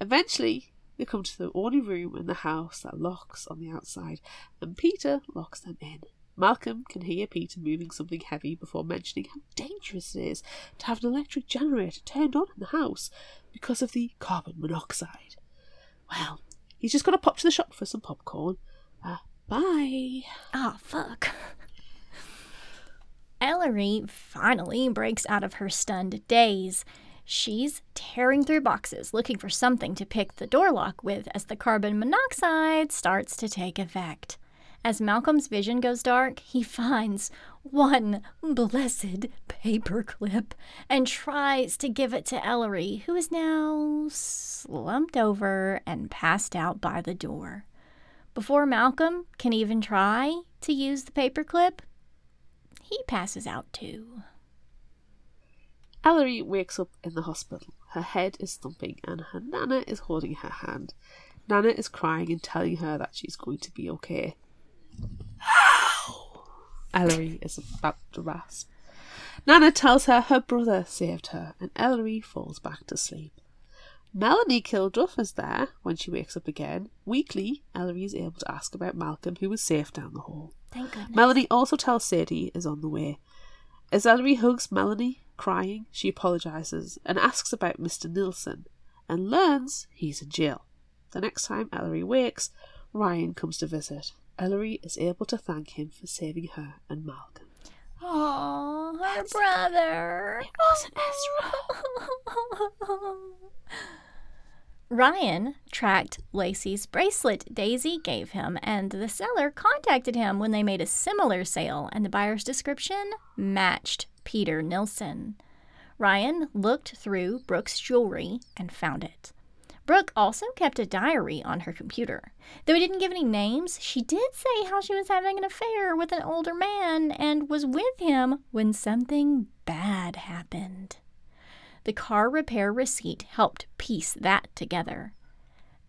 Eventually, they come to the only room in the house that locks on the outside, and Peter locks them in. Malcolm can hear Peter moving something heavy before mentioning how dangerous it is to have an electric generator turned on in the house because of the carbon monoxide. Well, he's just got to pop to the shop for some popcorn. Uh, bye. Ah, fuck. Ellery finally breaks out of her stunned daze. She's tearing through boxes looking for something to pick the door lock with as the carbon monoxide starts to take effect. As Malcolm's vision goes dark, he finds one blessed paperclip and tries to give it to Ellery, who is now slumped over and passed out by the door. Before Malcolm can even try to use the paperclip, he passes out too. Ellery wakes up in the hospital. Her head is thumping and her Nana is holding her hand. Nana is crying and telling her that she's going to be okay. Ellery is about to rasp. Nana tells her her brother saved her, and Ellery falls back to sleep. Melanie Kilduff is there when she wakes up again. Weekly, Ellery is able to ask about Malcolm, who was safe down the hall. Thank goodness. Melanie also tells Sadie is on the way. As Ellery hugs Melanie, crying, she apologises and asks about Mr. Nilsson and learns he's in jail. The next time Ellery wakes, Ryan comes to visit. Ellery is able to thank him for saving her and Malcolm. Aww, her brother. It wasn't Ezra. Ryan tracked Lacey's bracelet Daisy gave him, and the seller contacted him when they made a similar sale, and the buyer's description matched Peter Nilsson. Ryan looked through Brooke's jewelry and found it. Brooke also kept a diary on her computer. Though he didn't give any names, she did say how she was having an affair with an older man and was with him when something bad happened. The car repair receipt helped piece that together.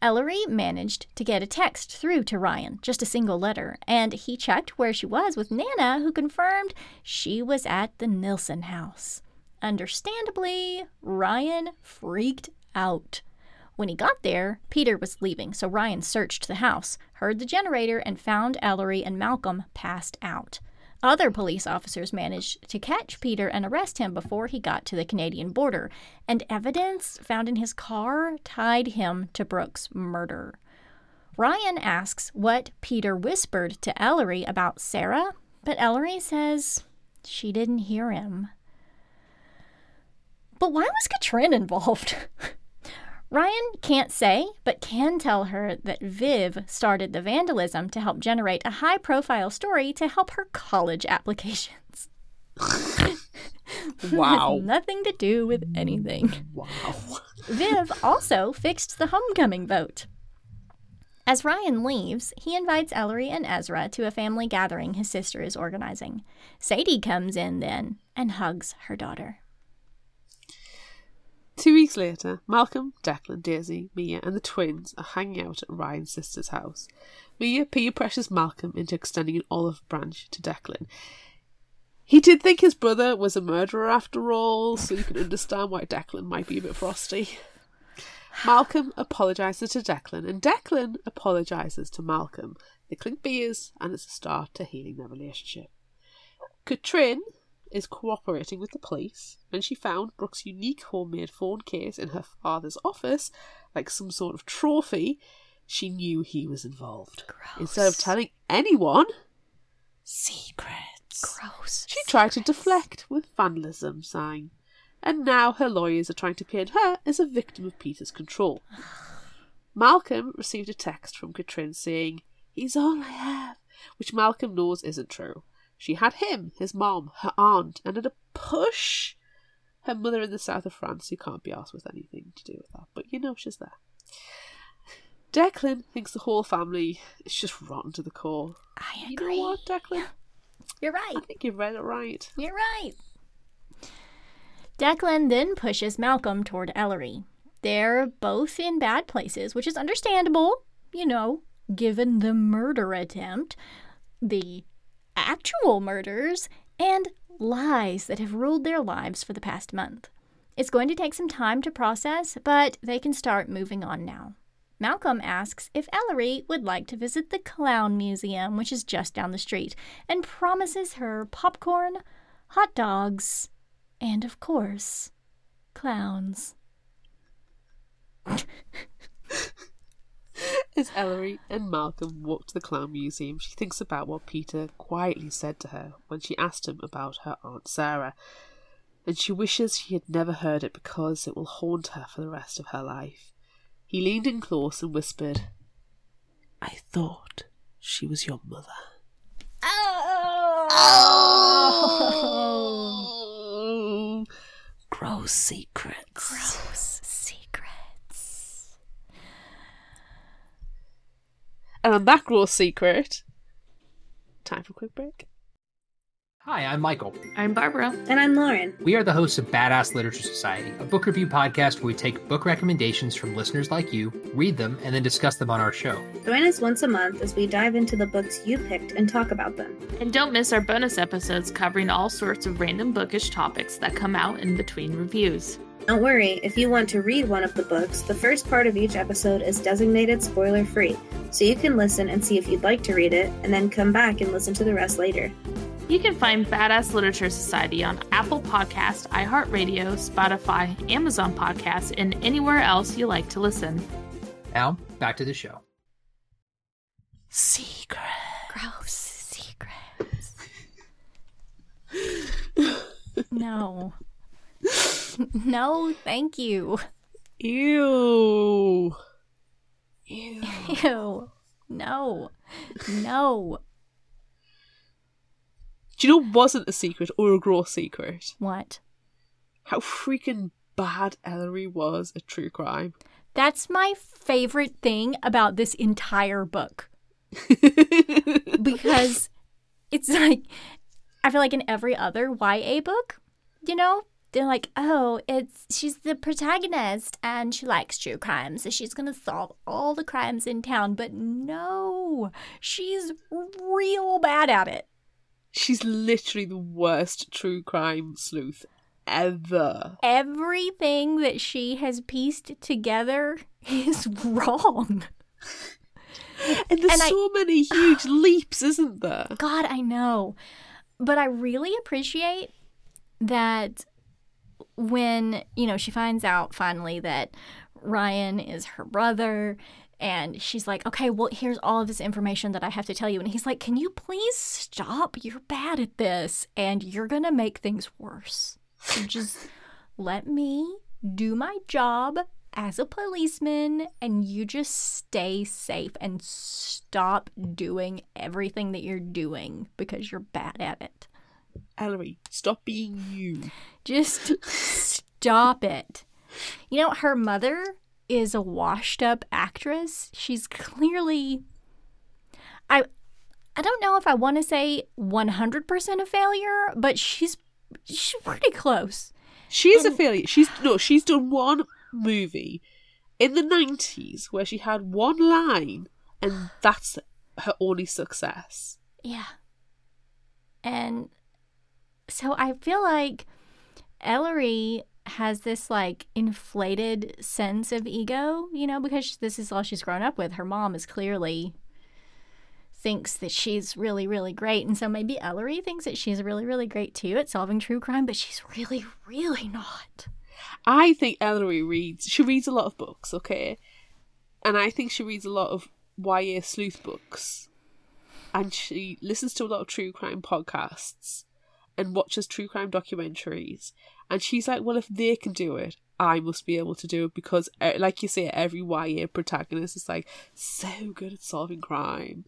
Ellery managed to get a text through to Ryan, just a single letter, and he checked where she was with Nana, who confirmed she was at the Nilsson house. Understandably, Ryan freaked out. When he got there, Peter was leaving, so Ryan searched the house, heard the generator, and found Ellery and Malcolm passed out. Other police officers managed to catch Peter and arrest him before he got to the Canadian border, and evidence found in his car tied him to Brooke's murder. Ryan asks what Peter whispered to Ellery about Sarah, but Ellery says she didn't hear him. But why was Katrin involved? Ryan can't say, but can tell her that Viv started the vandalism to help generate a high profile story to help her college applications. Wow. nothing to do with anything. Wow. Viv also fixed the homecoming vote. As Ryan leaves, he invites Ellery and Ezra to a family gathering his sister is organizing. Sadie comes in then and hugs her daughter. Two weeks later, Malcolm, Declan, Daisy, Mia, and the twins are hanging out at Ryan's sister's house. Mia peer pressures Malcolm into extending an olive branch to Declan. He did think his brother was a murderer after all, so you can understand why Declan might be a bit frosty. Malcolm apologises to Declan, and Declan apologises to Malcolm. They clink beers, and it's a start to healing their relationship. Katrin is cooperating with the police when she found Brooke's unique homemade phone case in her father's office, like some sort of trophy. She knew he was involved. Instead of telling anyone, secrets. Gross. She tried to deflect with vandalism sign, and now her lawyers are trying to paint her as a victim of Peter's control. Malcolm received a text from Katrin saying, He's all I have, which Malcolm knows isn't true. She had him, his mom, her aunt, and at a push, her mother in the south of France who can't be asked with anything to do with that. But you know she's there. Declan thinks the whole family is just rotten to the core. I agree. You know what, Declan? You're right. I think you've read it right. You're right. Declan then pushes Malcolm toward Ellery. They're both in bad places, which is understandable, you know, given the murder attempt, the actual murders, and lies that have ruled their lives for the past month. It's going to take some time to process, but they can start moving on now. Malcolm asks if Ellery would like to visit the Clown Museum, which is just down the street, and promises her popcorn, hot dogs, and of course, clowns. As Ellery and Malcolm walk to the Clown Museum, she thinks about what Peter quietly said to her when she asked him about her Aunt Sarah, and she wishes she had never heard it because it will haunt her for the rest of her life. He leaned in close and whispered, I thought she was your mother. Oh! Gross secrets. Gross secrets. And on that gross secret, time for a quick break. Hi, I'm Michael. I'm Barbara. And I'm Lauren. We are the hosts of Badass Literature Society, a book review podcast where we take book recommendations from listeners like you, read them, and then discuss them on our show. Join us once a month as we dive into the books you picked and talk about them. And don't miss our bonus episodes covering all sorts of random bookish topics that come out in between reviews. Don't worry, if you want to read one of the books, the first part of each episode is designated spoiler free, so you can listen and see if you'd like to read it, and then come back and listen to the rest later. You can find Badass Literature Society on Apple Podcast, iHeartRadio, Spotify, Amazon Podcasts, and anywhere else you like to listen. Now, back to the show. Secret. Gross secrets. no. no, thank you. Ew. Ew. Ew. No. No. Do you know wasn't a secret or a gross secret? What? How freaking bad Ellery was at true crime. That's my favorite thing about this entire book. because it's like I feel like in every other YA book, you know, they're like, oh, it's she's the protagonist and she likes true crime, so she's gonna solve all the crimes in town. But no, she's real bad at it. She's literally the worst true crime sleuth ever. Everything that she has pieced together is wrong. And there's And I- so many huge leaps, isn't there? God, I know. But I really appreciate that when, you know, she finds out finally that Ryan is her brother and she's like, "Okay, well, here's all of this information that I have to tell you." And he's like, "Can you please stop? You're bad at this and you're going to make things worse. So just let me do my job as a policeman and you just stay safe and stop doing everything that you're doing because you're bad at it. Ellery, stop being you. Just stop it. You know, her mother is a washed up actress. She's clearly I I don't know if I want to say 100% a failure, but she's she's pretty close. She is a failure. She's no, she's done one movie in the nineties where she had one line and that's her only success. Yeah. And so I feel like Ellery has this like inflated sense of ego, you know, because this is all she's grown up with. Her mom is clearly thinks that she's really, really great. And so maybe Ellery thinks that she's really, really great too at solving true crime, but she's really, really not. I think Ellery reads she reads a lot of books, okay? And I think she reads a lot of YA sleuth books. And she listens to a lot of true crime podcasts and watches true crime documentaries. And she's like, well, if they can do it, I must be able to do it because, uh, like you say, every YA protagonist is like so good at solving crime.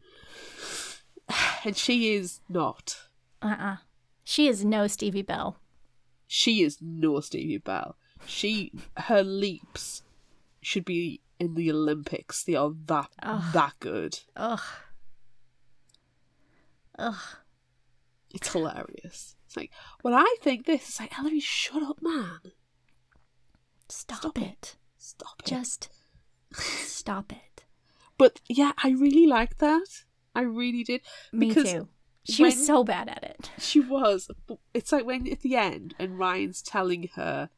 And she is not. Uh uh She is no Stevie Bell. She is no Stevie Bell. She her leaps should be in the Olympics. They are that Ugh. that good. Ugh. Ugh. It's hilarious. Like, well, I think this. It's like, Ellery, shut up, man. Stop, Stop it. it. Stop it. Just stop it. But yeah, I really liked that. I really did. Me Because too. She was so bad at it. She was. It's like when at the end, and Ryan's telling her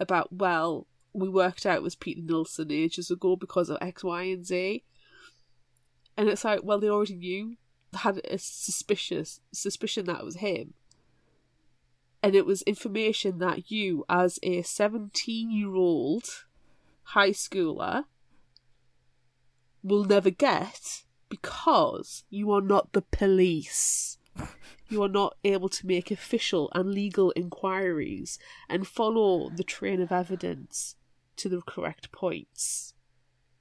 about, well, we worked out it was Peter Nilsson ages ago because of X, Y, and Z. And it's like, well, they already knew, had a suspicious suspicion that it was him. And it was information that you, as a 17 year old high schooler, will never get because you are not the police. You are not able to make official and legal inquiries and follow the train of evidence to the correct points.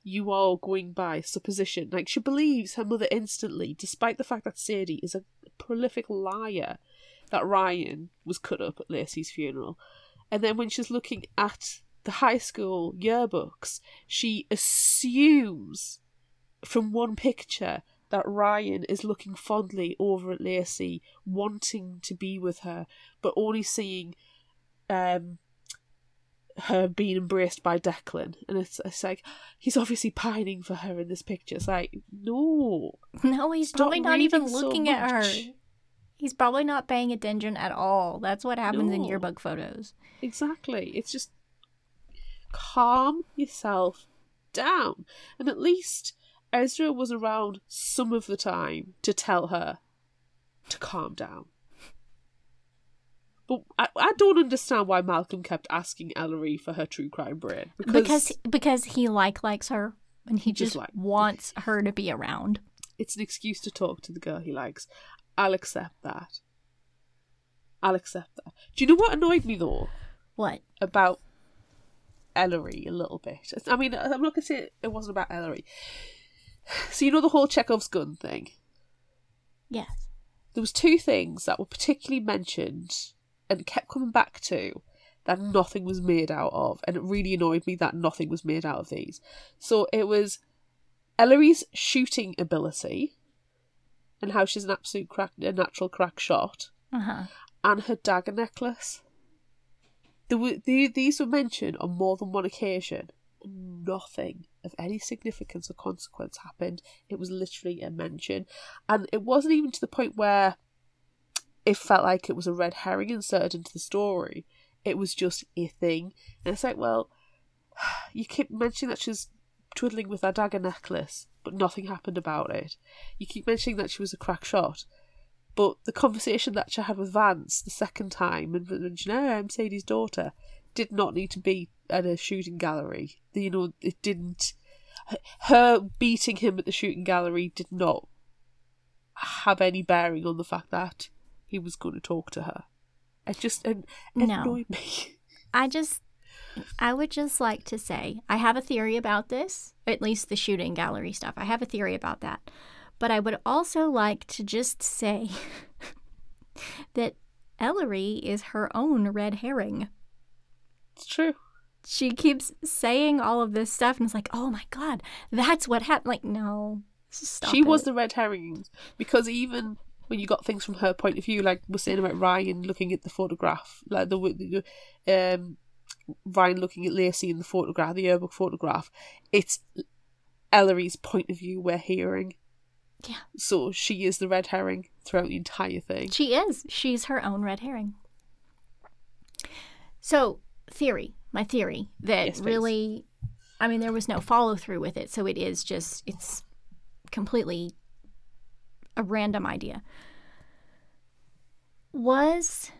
You are going by supposition. Like, she believes her mother instantly, despite the fact that Sadie is a prolific liar, that Ryan was cut up at Lacey's funeral. And then when she's looking at the high school yearbooks, she assumes from one picture that Ryan is looking fondly over at Lacey, wanting to be with her, but only seeing um her being embraced by Declan. And it's, it's like, he's obviously pining for her in this picture. It's like, no. No, he's probably not even reading so looking at her. He's probably not paying attention at all. That's what happens in No. yearbook photos. Exactly. It's just calm yourself down. And at least Ezra was around some of the time to tell her to calm down. But I, I don't understand why Malcolm kept asking Ellery for her true crime brain. Because, Because because he like likes her and he just Dislike. wants her to be around. it's an excuse to talk to the girl he likes. I'll accept that. I'll accept that. Do you know what annoyed me though? What? about Ellery a little bit. I mean, I'm not gonna say it wasn't about Ellery. So you know the whole Chekhov's gun thing. Yes. There was two things that were particularly mentioned and kept coming back to that nothing was made out of, and it really annoyed me that nothing was made out of these. So it was Ellery's shooting ability and how she's an absolute crack, a natural crack shot, Uh huh. and her dagger necklace. there were the, these were mentioned on more than one occasion. Nothing of any significance or consequence happened. It was literally a mention, and it wasn't even to the point where it felt like it was a red herring inserted into the story. It was just a thing, and it's like, well, you keep mentioning that she's twiddling with her dagger necklace, but nothing happened about it. You keep mentioning that she was a crack shot, but the conversation that she had with Vance the second time and mentioning, oh, I'm Sadie's daughter, did not need to be at a shooting gallery. You know, it didn't. Her beating him at the shooting gallery did not have any bearing on the fact that he was going to talk to her. It just it No. annoyed me. I just, I would just like to say, I have a theory about this, at least the shooting gallery stuff. I have a theory about that. But I would also like to just say that Ellery is her own red herring. It's true. She keeps saying all of this stuff and it's like, oh my God, that's what happened. Like, no. Stop she was the red herring because even when you got things from her point of view, like we're saying about Ryan looking at the photograph, like the, the um Ryan looking at Lacey in the photograph, the yearbook photograph, it's Ellery's point of view we're hearing. Yeah. So she is the red herring throughout the entire thing. She is. She's her own red herring. So, theory, my theory that Yes, really, I mean, there was no follow through with it. So it is just, it's completely a random idea. Was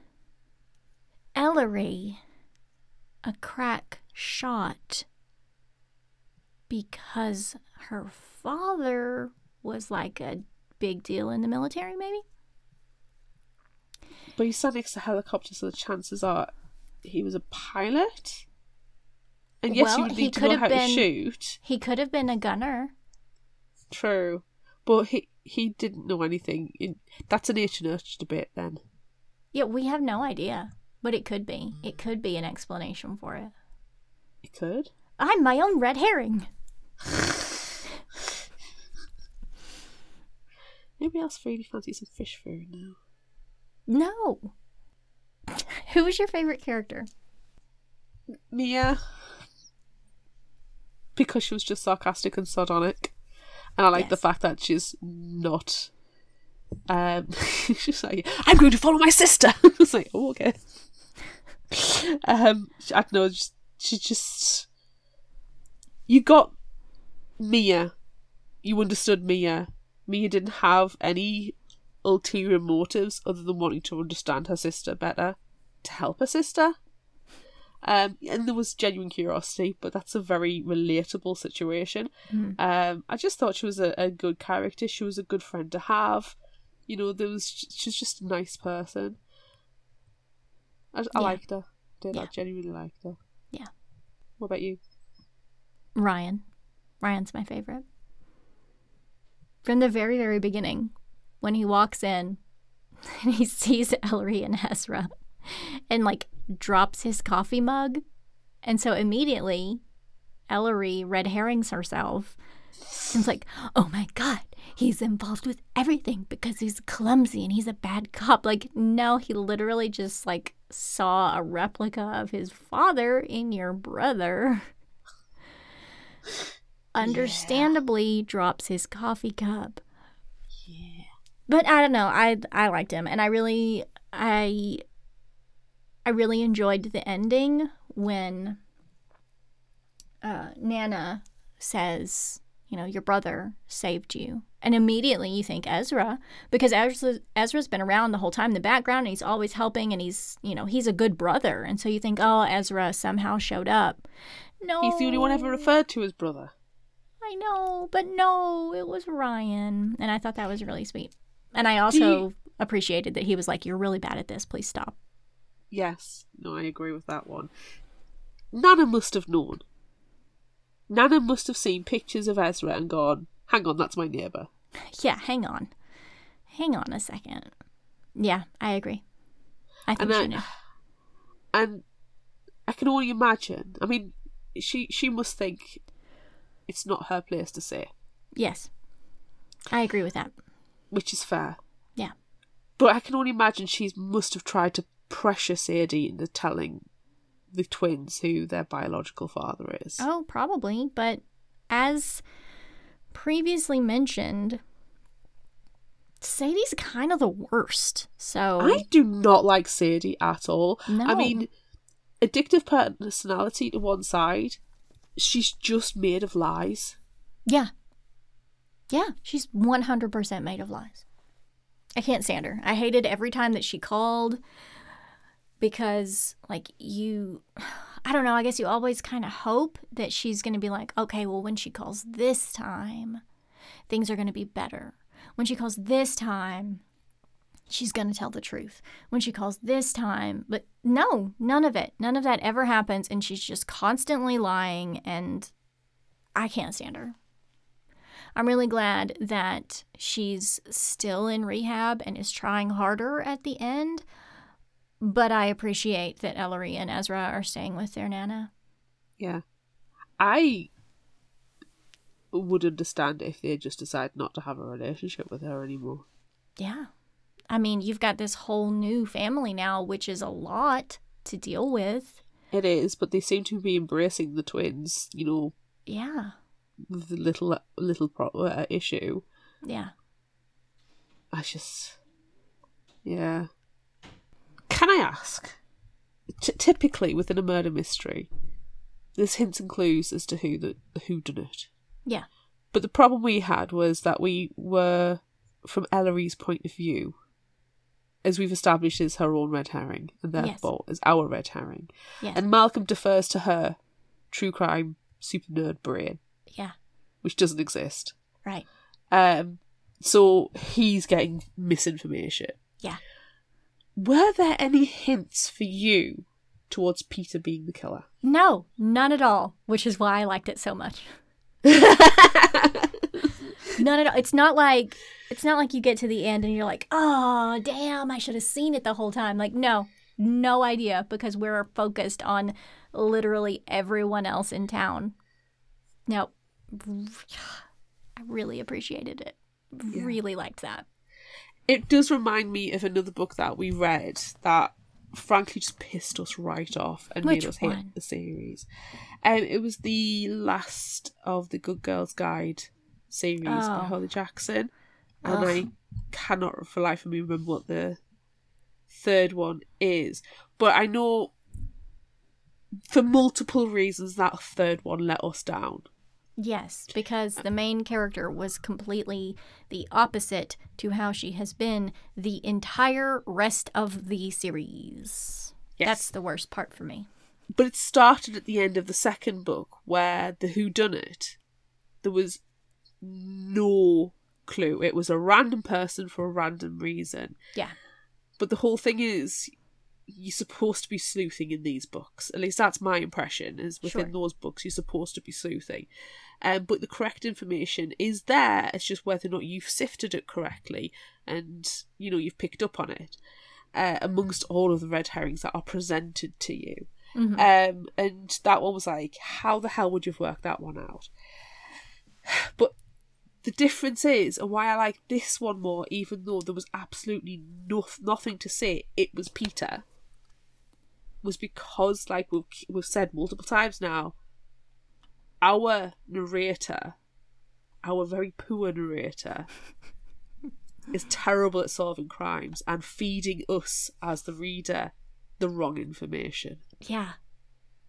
Ellery a crack shot because her father was like a big deal in the military, maybe? But he sat next to a helicopter, so the chances are he was a pilot. And yes, Well, you would need to could know have how to been- shoot. He could have been a gunner. True, but he he didn't know anything. In, that's a nature nurture debate. Then Yeah, we have no idea, but it could be. It could be an explanation for it. It could. I'm my own red herring. Maybe Ellery fancy some fish food now. No. Who was your favorite character? Mia, because she was just sarcastic and sardonic, and I like the fact that she's not. Um, she's like, I'm going to follow my sister. it's like, oh okay. um, I don't know. Just, she just. You got Mia. You understood Mia. Mia didn't have any ulterior motives other than wanting to understand her sister better, to help her sister. Um, and there was genuine curiosity, but that's a very relatable situation. Mhm. Um, I just thought she was a, a good character. She was a good friend to have. You know, there was she's just a nice person. I, I Yeah. liked her. Did I genuinely liked her? Yeah. What about you? Ryan. Ryan's my favorite. From the very, very beginning, when he walks in and he sees Ellery and Ezra and like drops his coffee mug. And so immediately Ellery red herrings herself and it's like, oh my God, he's involved with everything because he's clumsy and he's a bad cop. Like, no, he literally just like saw a replica of his father in your brother. Understandably drops his coffee cup. Yeah. But I don't know. I I liked him and I really I I really enjoyed the ending when uh, Nana says, you know, your brother saved you. And immediately you think Ezra, because Ezra, Ezra's been around the whole time in the background and he's always helping and he's, you know, he's a good brother. And so you think, oh, Ezra somehow showed up. No. He's the only one ever referred to as brother. I know, but no, it was Ryan. And I thought that was really sweet. And I also appreciated that he was like, you're really bad at this. Please stop. Yes, no, I agree with that one. Nana must have known. Nana must have seen pictures of Ezra and gone, hang on, that's my neighbour. Yeah, hang on. Hang on a second. Yeah, I agree. I think And she I- knew. And I can only imagine. I mean, she she must think it's not her place to say, Yes. I agree with that. which is fair. Yeah. But I can only imagine she must have tried to pressure Sadie into telling the twins who their biological father is. Oh, probably. But as previously mentioned, Sadie's kind of the worst. So I do not like Sadie at all. no. I mean, addictive personality to one side, she's just made of lies. yeah, yeah, she's one hundred percent made of lies. I can't stand her. I hated every time that she called because, like, you. I don't know. I guess you always kind of hope that she's going to be like, okay, well, when she calls this time, things are going to be better. When she calls this time, she's going to tell the truth. When she calls this time, but no, none of it. None of that ever happens. And she's just constantly lying. And I can't stand her. I'm really glad that she's still in rehab and is trying harder at the end. But I appreciate that Ellery and Ezra are staying with their Nana. Yeah. I would understand if they just decide not to have a relationship with her anymore. Yeah. I mean, you've got this whole new family now, which is a lot to deal with. It is, but they seem to be embracing the twins, you know, Yeah. the little little pro- uh, issue. Yeah. I just, yeah. Can I ask? T- typically, within a murder mystery, there's hints and clues as to who the who done it. Yeah. But the problem we had was that we were, from Ellery's point of view, as we've established, is her own red herring, and Yes. therefore is our red herring. Yes. And Malcolm defers to her true crime super nerd brain, yeah. which doesn't exist. Right. Um, so he's getting misinformation. Yeah. Were there any hints for you towards Peter being the killer? No, none at all, which is why I liked it so much. None at all. It's not like it's not like you get to the end and you're like, "Oh, damn, I should have seen it the whole time." Like, no. No idea because we're focused on literally everyone else in town. No. I really appreciated it. Yeah. Really liked that. It does remind me of another book that we read that frankly just pissed us right off and Which made us hate one? the series. Um, it was the last of the Good Girls Guide series by Oh. Holly Jackson, and Ugh. I cannot for life of me remember what the third one is. But I know for multiple reasons that third one let us down. Yes, because the uh-huh. main character was completely the opposite to how she has been the entire rest of the series. Yes. That's the worst part for me. but it started at the end of the second book where the who done it there was no clue it was a random person for a random reason Yeah. but the whole thing is you're supposed to be sleuthing in these books at least that's my impression is within Sure. those books you're supposed to be sleuthing um, but the correct information is there it's just whether or not you've sifted it correctly and you know you've picked up on it uh, amongst all of the red herrings that are presented to you Mhm. um, and that one was like, how the hell would you have worked that one out? But the difference is, and why I like this one more, even though there was absolutely no, nothing to say, it was Peter, was because, like we've, we've said multiple times now, our narrator, our very poor narrator, is terrible at solving crimes and feeding us as the reader the wrong information. Yeah.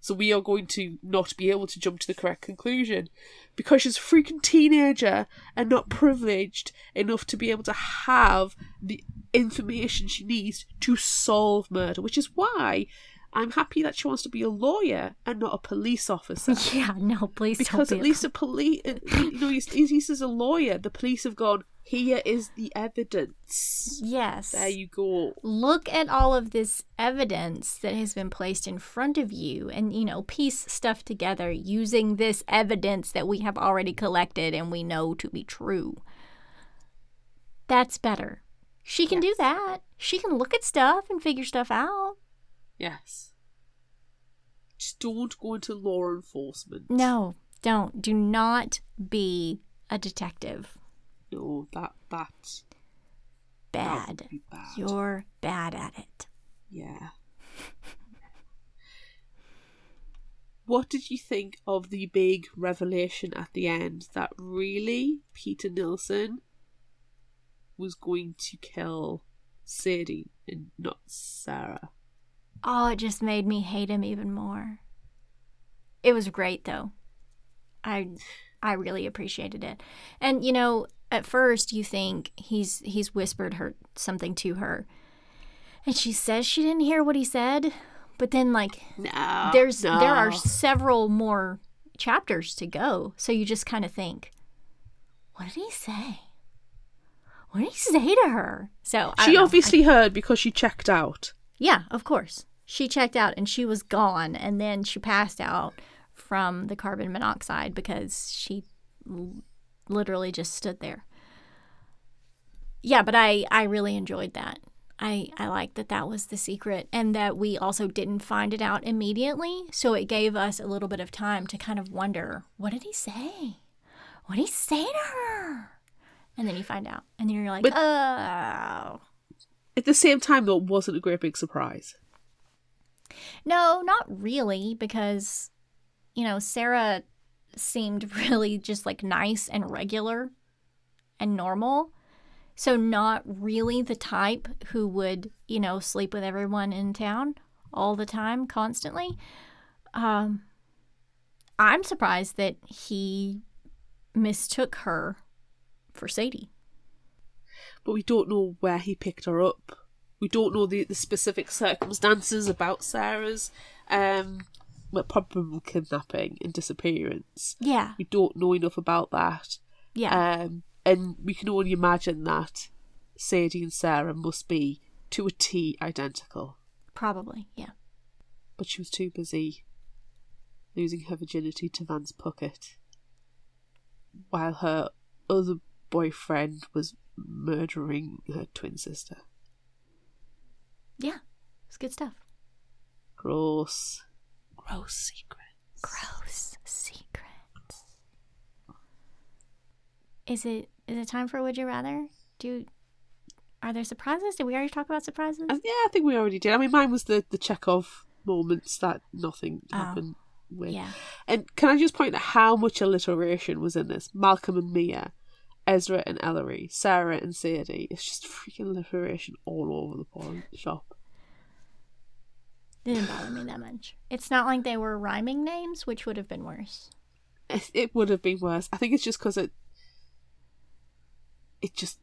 So we are going to not be able to jump to the correct conclusion because she's a freaking teenager and not privileged enough to be able to have the information she needs to solve murder, which is why I'm happy that she wants to be a lawyer and not a police officer. Yeah, no, please Because at be least a police, you know, he's, he's as a lawyer, the police have gone, here is the evidence. Yes. There you go. Look at all of this evidence that has been placed in front of you and, you know, piece stuff together using this evidence that we have already collected and we know to be true. That's better. She can do that. She can look at stuff and figure stuff out. Yes. Just don't go into law enforcement. No, don't. Do not be a detective. No, that that that Bad. be bad. You're bad at it. Yeah. what did you think of the big revelation at the end that really Peter Nilsson was going to kill Sadie and not Sarah? Oh, it just made me hate him even more. It was great though. I I really appreciated it. And you know, at first you think he's he's whispered her something to her. And she says she didn't hear what he said, but then like No. there's there are several more chapters to go. So you just kind of think, what did he say? What did he say to her? So She obviously heard because she checked out. Yeah, of course. She checked out and she was gone, and then she passed out from the carbon monoxide because she l- literally just stood there. Yeah, but I I really enjoyed that. I I liked that that was the secret, and that we also didn't find it out immediately, so it gave us a little bit of time to kind of wonder, what did he say? What did he say to her? And then you find out, and then you're like, But- oh. At the same time, though, it wasn't a great big surprise. No, not really, because, you know, Sarah seemed really just like nice and regular and normal. So, not really the type who would, you know, sleep with everyone in town all the time, constantly. Um, I'm surprised that he mistook her for Sadie. But we don't know where he picked her up. We don't know the, the specific circumstances about Sarah's um, well, probable kidnapping and disappearance. Yeah, We don't know enough about that. yeah. Um, and we can only imagine that Sadie and Sarah must be to a T identical. probably, yeah. But she was too busy losing her virginity to Vance Puckett while her other boyfriend was murdering her twin sister. Yeah, it's good stuff. Gross. Gross secret. Gross secrets. Is it is it time for would you rather? Do are there surprises? Did we already talk about surprises? Uh, yeah, I think we already did. I mean, mine was the the Chekhov moments that nothing Oh, happened with. yeah. And can I just point out how much alliteration was in this? Malcolm and Mia, Ezra and Ellery, Sarah and Sadie. It's just freaking alliteration all over the porn shop. Didn't bother me that much. It's not like they were rhyming names, which would have been worse. It, it would have been worse. I think it's just because it. It just.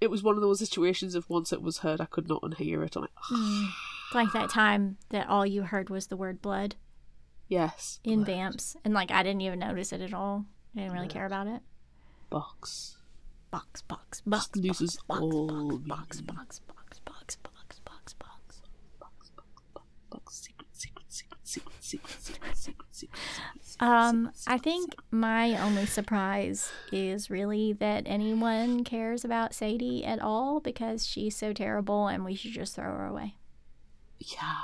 It was one of those situations of once it was heard, I could not unhear it. I'm like, Mm. Like that time that all you heard was the word blood yes. in blood, Vamps, and like I didn't even notice it at all. I didn't really care about it. Box. Box, box, box, Just loses box, all box, box, meaning. box, box, box, box, box, box. Box, box, box, box, secret, secret, secret, secret, secret, secret, secret, secret, secret, Um, I think my only surprise is really that anyone cares about Sadie at all because she's so terrible and we should just throw her away. Yeah.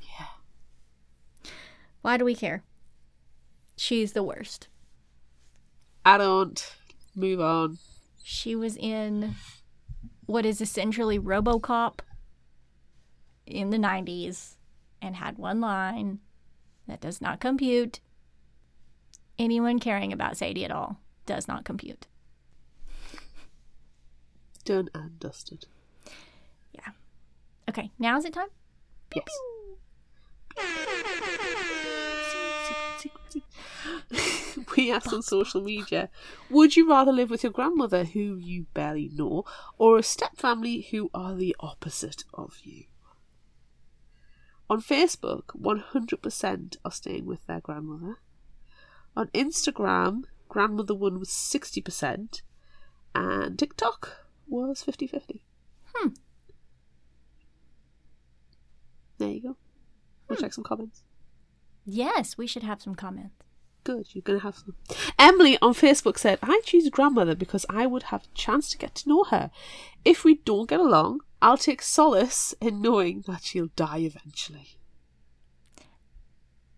Yeah. Why do we care? She's the worst. I don't. Move on. She was in what is essentially Robocop in the 90s and had one line that does not compute. Anyone caring about Sadie at all does not compute. Done and dusted. Yeah. Okay, now is it time? Yes. we asked on social media Would you rather live with your grandmother, who you barely know, or a stepfamily who are the opposite of you? On Facebook, 100% are staying with their grandmother. On Instagram, grandmother one was 60%, and TikTok was 50 50. Hmm. There you go. We'll check some comments. Yes, we should have some comments. Good, you're going to have some. Emily on Facebook said, I choose grandmother because I would have a chance to get to know her. If we don't get along, I'll take solace in knowing that she'll die eventually.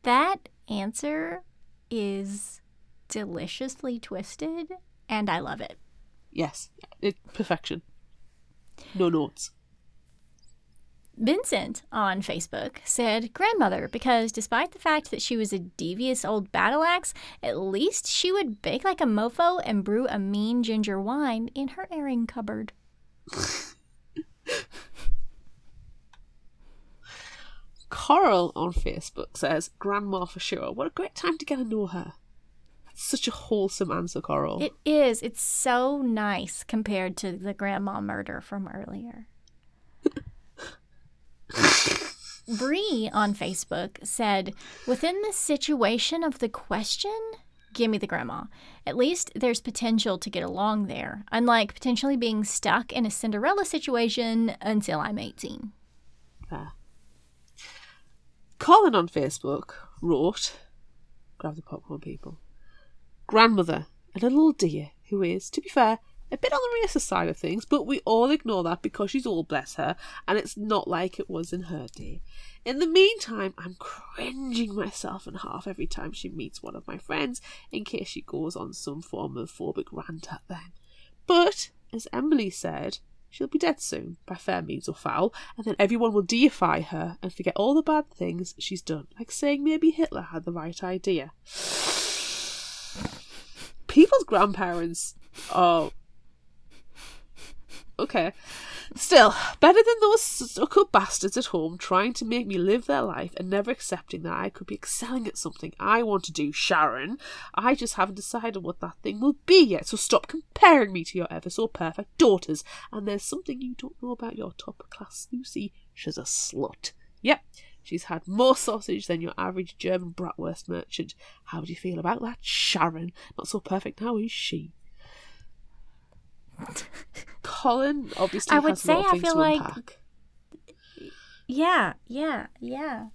That answer is deliciously twisted, and I love it. Yes, it, perfection. No notes. Vincent on Facebook said grandmother because despite the fact that she was a devious old battle axe, at least she would bake like a mofo and brew a mean ginger wine in her airing cupboard. Coral on Facebook says, Grandma for sure. What a great time to get to know her. That's such a wholesome answer, Coral. It is. It's so nice compared to the grandma murder from earlier. Bree on Facebook said, Within the situation of the question, give me the grandma. At least there's potential to get along there, unlike potentially being stuck in a Cinderella situation until I'm 18. Fair. Colin on Facebook wrote, grab the popcorn people, grandmother a little dear who is, to be fair, a bit on the racist side of things, but we all ignore that because she's all bless her, and it's not like it was in her day. In the meantime, I'm cringing myself in half every time she meets one of my friends in case she goes on some form of phobic rant at them. But, as Emily said, she'll be dead soon, by fair means or foul, and then everyone will deify her and forget all the bad things she's done, like saying maybe Hitler had the right idea. People's grandparents are okay. Still, better than those stuck up bastards at home trying to make me live their life and never accepting that I could be excelling at something I want to do, Sharon. I just haven't decided what that thing will be yet, so stop comparing me to your ever so perfect daughters. And there's something you don't know about your top class Lucy. She's a slut. Yep, she's had more sausage than your average German bratwurst merchant. How do you feel about that, Sharon? Not so perfect now, is she? Colin obviously I would has say a lot of I feel like- unpack. Yeah, yeah, yeah,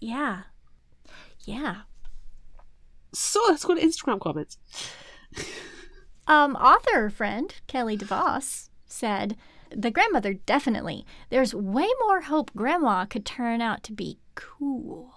yeah, yeah. So let's go to Instagram comments. Um, author friend Kelly DeVos said, The grandmother, definitely. There's way more hope grandma could turn out to be cool.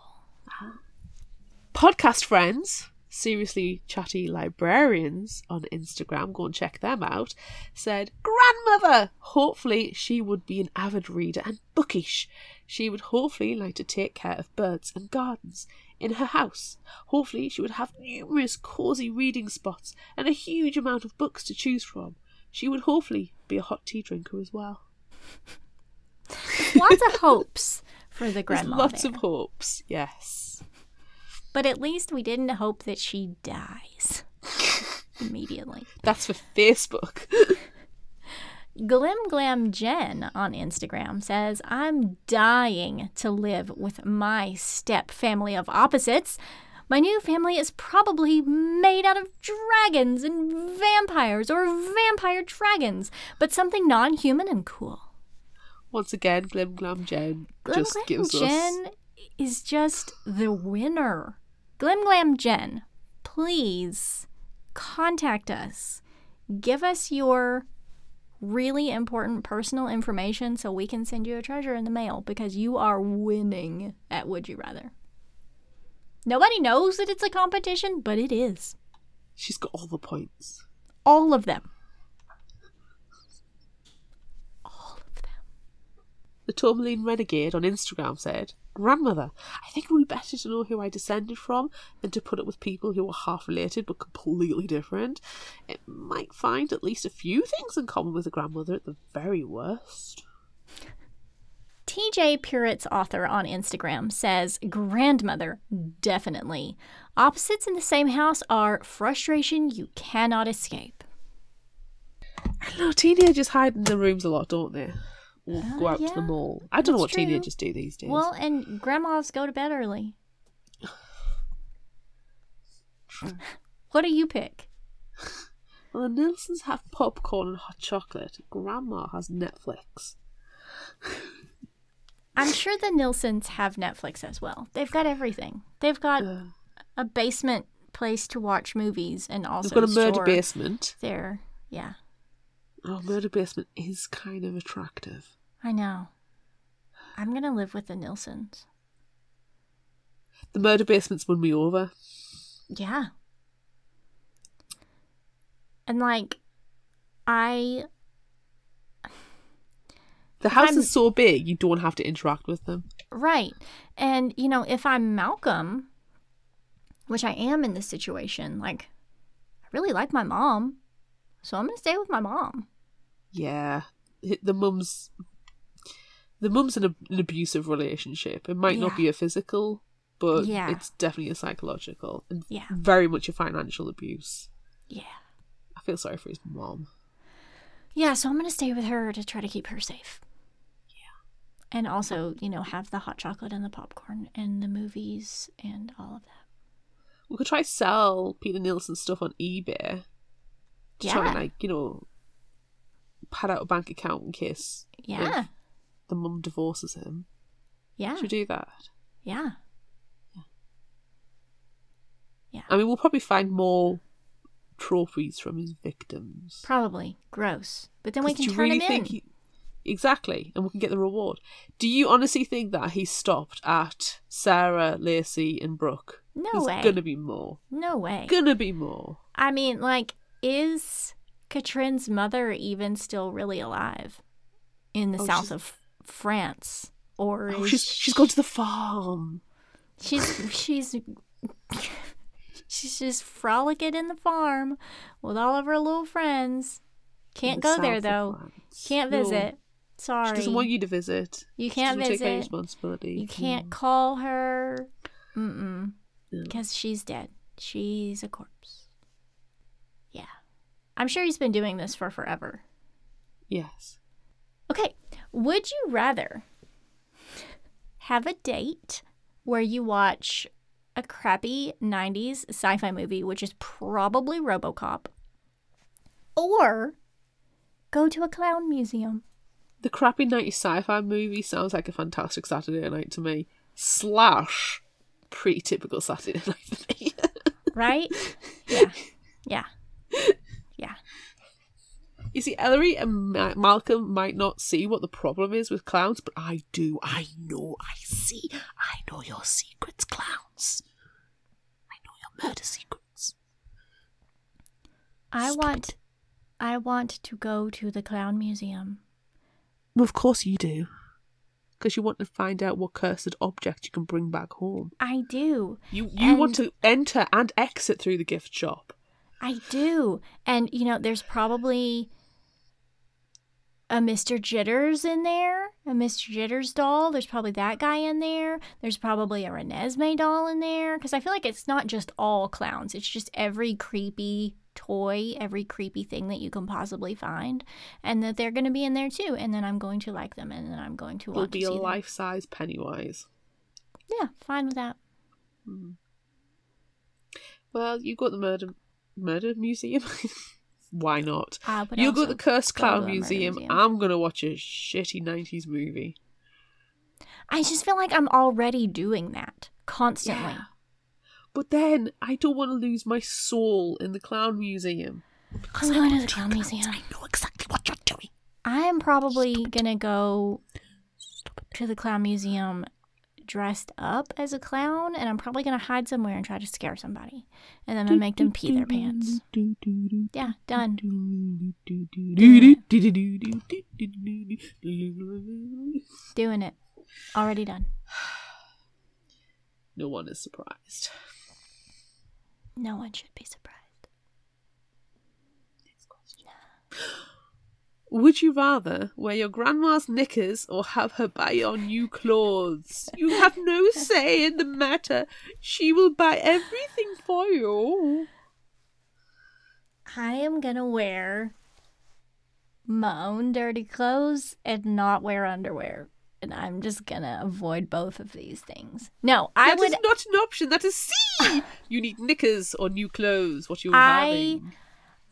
Podcast friends, seriously chatty librarians on Instagram, go and check them out, said, Grandmother! Hopefully she would be an avid reader and bookish. She would hopefully like to take care of birds and gardens in her house. Hopefully she would have numerous cosy reading spots and a huge amount of books to choose from. She would hopefully be a hot tea drinker as well. Lots of hopes for the There's lots there. of hopes, yes. But at least we didn't hope that she dies immediately. That's for Facebook. Glim Glam Jen on Instagram says, I'm dying to live with my step family of opposites. My new family is probably made out of dragons and vampires or vampire dragons, but something non human and cool. Once again, Glim Glam Jen Glim just Glam gives us Jen is just the winner. Glim Glam Jen, please contact us. Give us your really important personal information so we can send you a treasure in the mail because you are winning at Would You Rather. Nobody knows that it's a competition, but it is. She's got all the points. All of them. All of them. The Tourmaline Renegade on Instagram said, Grandmother, I think it would be better to know who I descended from than to put up with people who are half related but completely different. It might find at least a few things in common with a grandmother at the very worst. TJ Purett's author on Instagram says, Grandmother, definitely. Opposites in the same house are frustration you cannot escape. I know, teenagers just hide in their rooms a lot, don't they? Or Uh, go out to the mall. I don't know what true. teenagers do these days. Well, and grandmas go to bed early. What do you pick? Well, the Nilssons have popcorn and hot chocolate. Grandma has Netflix. I'm sure the Nilssons have Netflix as well. They've got everything. They've got Uh, a basement place to watch movies and also they've got a murder basement. There, yeah, Oh, murder basement is kind of attractive. I know. I'm gonna live with the Nilssons. The murder basement's won me over. Yeah. And like I The house I'm- is so big, you don't have to interact with them. Right. And, you know, if I'm Malcolm, which I am in this situation, like, I really like my mom. So I'm going to stay with my mom. Yeah, the mum's the mum's in a, an abusive relationship. It might Yeah. not be a physical, but Yeah. it's definitely a psychological and Yeah. very much a financial abuse. Yeah. I feel sorry for his mom. Yeah, so I'm going to stay with her to try to keep her safe. Yeah. And also, you know, have the hot chocolate and the popcorn and the movies and all of that. We could try sell Peter Nilsson stuff on eBay. To try and like you know, pad out a bank account in case Yeah. the mum divorces him. Yeah. Should we do that? Yeah. Yeah. I mean, we'll probably find more trophies from his victims. Probably. Gross. But then we can turn really him think in. he- Exactly, and we can get the reward. Do you honestly think that he stopped at Sarah, Lacey, and Brooke? No There's way. gonna be more. No way. Gonna be more. I mean, like, is Katrin's mother even still really alive in the Oh, south of France? Or Oh, is she's she's gone to the farm. she's she's she's just frolicking in the farm with all of her little friends. Can't go there though. Can't No, visit. Sorry. She doesn't want you to visit. You can't doesn't Take visit. responsibility. You can't Mm. call her. Mm-mm. No. Because she's dead. She's a corpse. I'm sure he's been doing this for forever. Yes. Okay. Would you rather have a date where you watch a crappy 90s sci fi movie, which is probably Robocop, or go to a clown museum? The crappy 90s sci-fi movie sounds like a fantastic Saturday night to me. Slash, pretty typical Saturday night for me. Right? yeah. Yeah. Yeah. You see, Ellery and Ma- Malcolm might not see what the problem is with clowns, but I do. I know. I see. I know your secrets, clowns. I know your murder secrets. I Stop want I want to go to the clown museum. Well, of course you do. Because you want to find out what cursed object you can bring back home. I do. You you want to enter and exit through the gift shop. I do. And you know, there's probably a Mr. Jitters in there, a Mr. Jitters doll. There's probably that guy in there. There's probably a Renesmee doll in there because I feel like it's not just all clowns. It's just every creepy toy, every creepy thing that you can possibly find, and that they're going to be in there too. And then I'm going to like them, and then I'm going to watch them. It'll want be to a see them. life-size Pennywise. Yeah, fine with that. Hmm. Well, you got the murder murder museum. Why not? Ah, I would You go to the Cursed Clown museum. museum. I'm gonna watch a shitty '90s movie. I just feel like I'm already doing that constantly. Yeah. But then I don't want to lose my soul in the clown museum. I'm going to the clown museum. I know exactly what you're doing. I am probably gonna go to the clown museum dressed up as a clown, and I'm probably gonna hide somewhere and try to scare somebody, and then I'm gonna make them pee their pants. Yeah, done. Doing it. Already done. No one is surprised. No one should be surprised. Would you rather wear your grandma's knickers or have her buy your new clothes? You have no say in the matter. She will buy everything for you. I am gonna wear my own dirty clothes and not wear underwear. And I'm just gonna avoid both of these things. No, I That is would not an option. That is C. you need knickers or new clothes. What you I- having?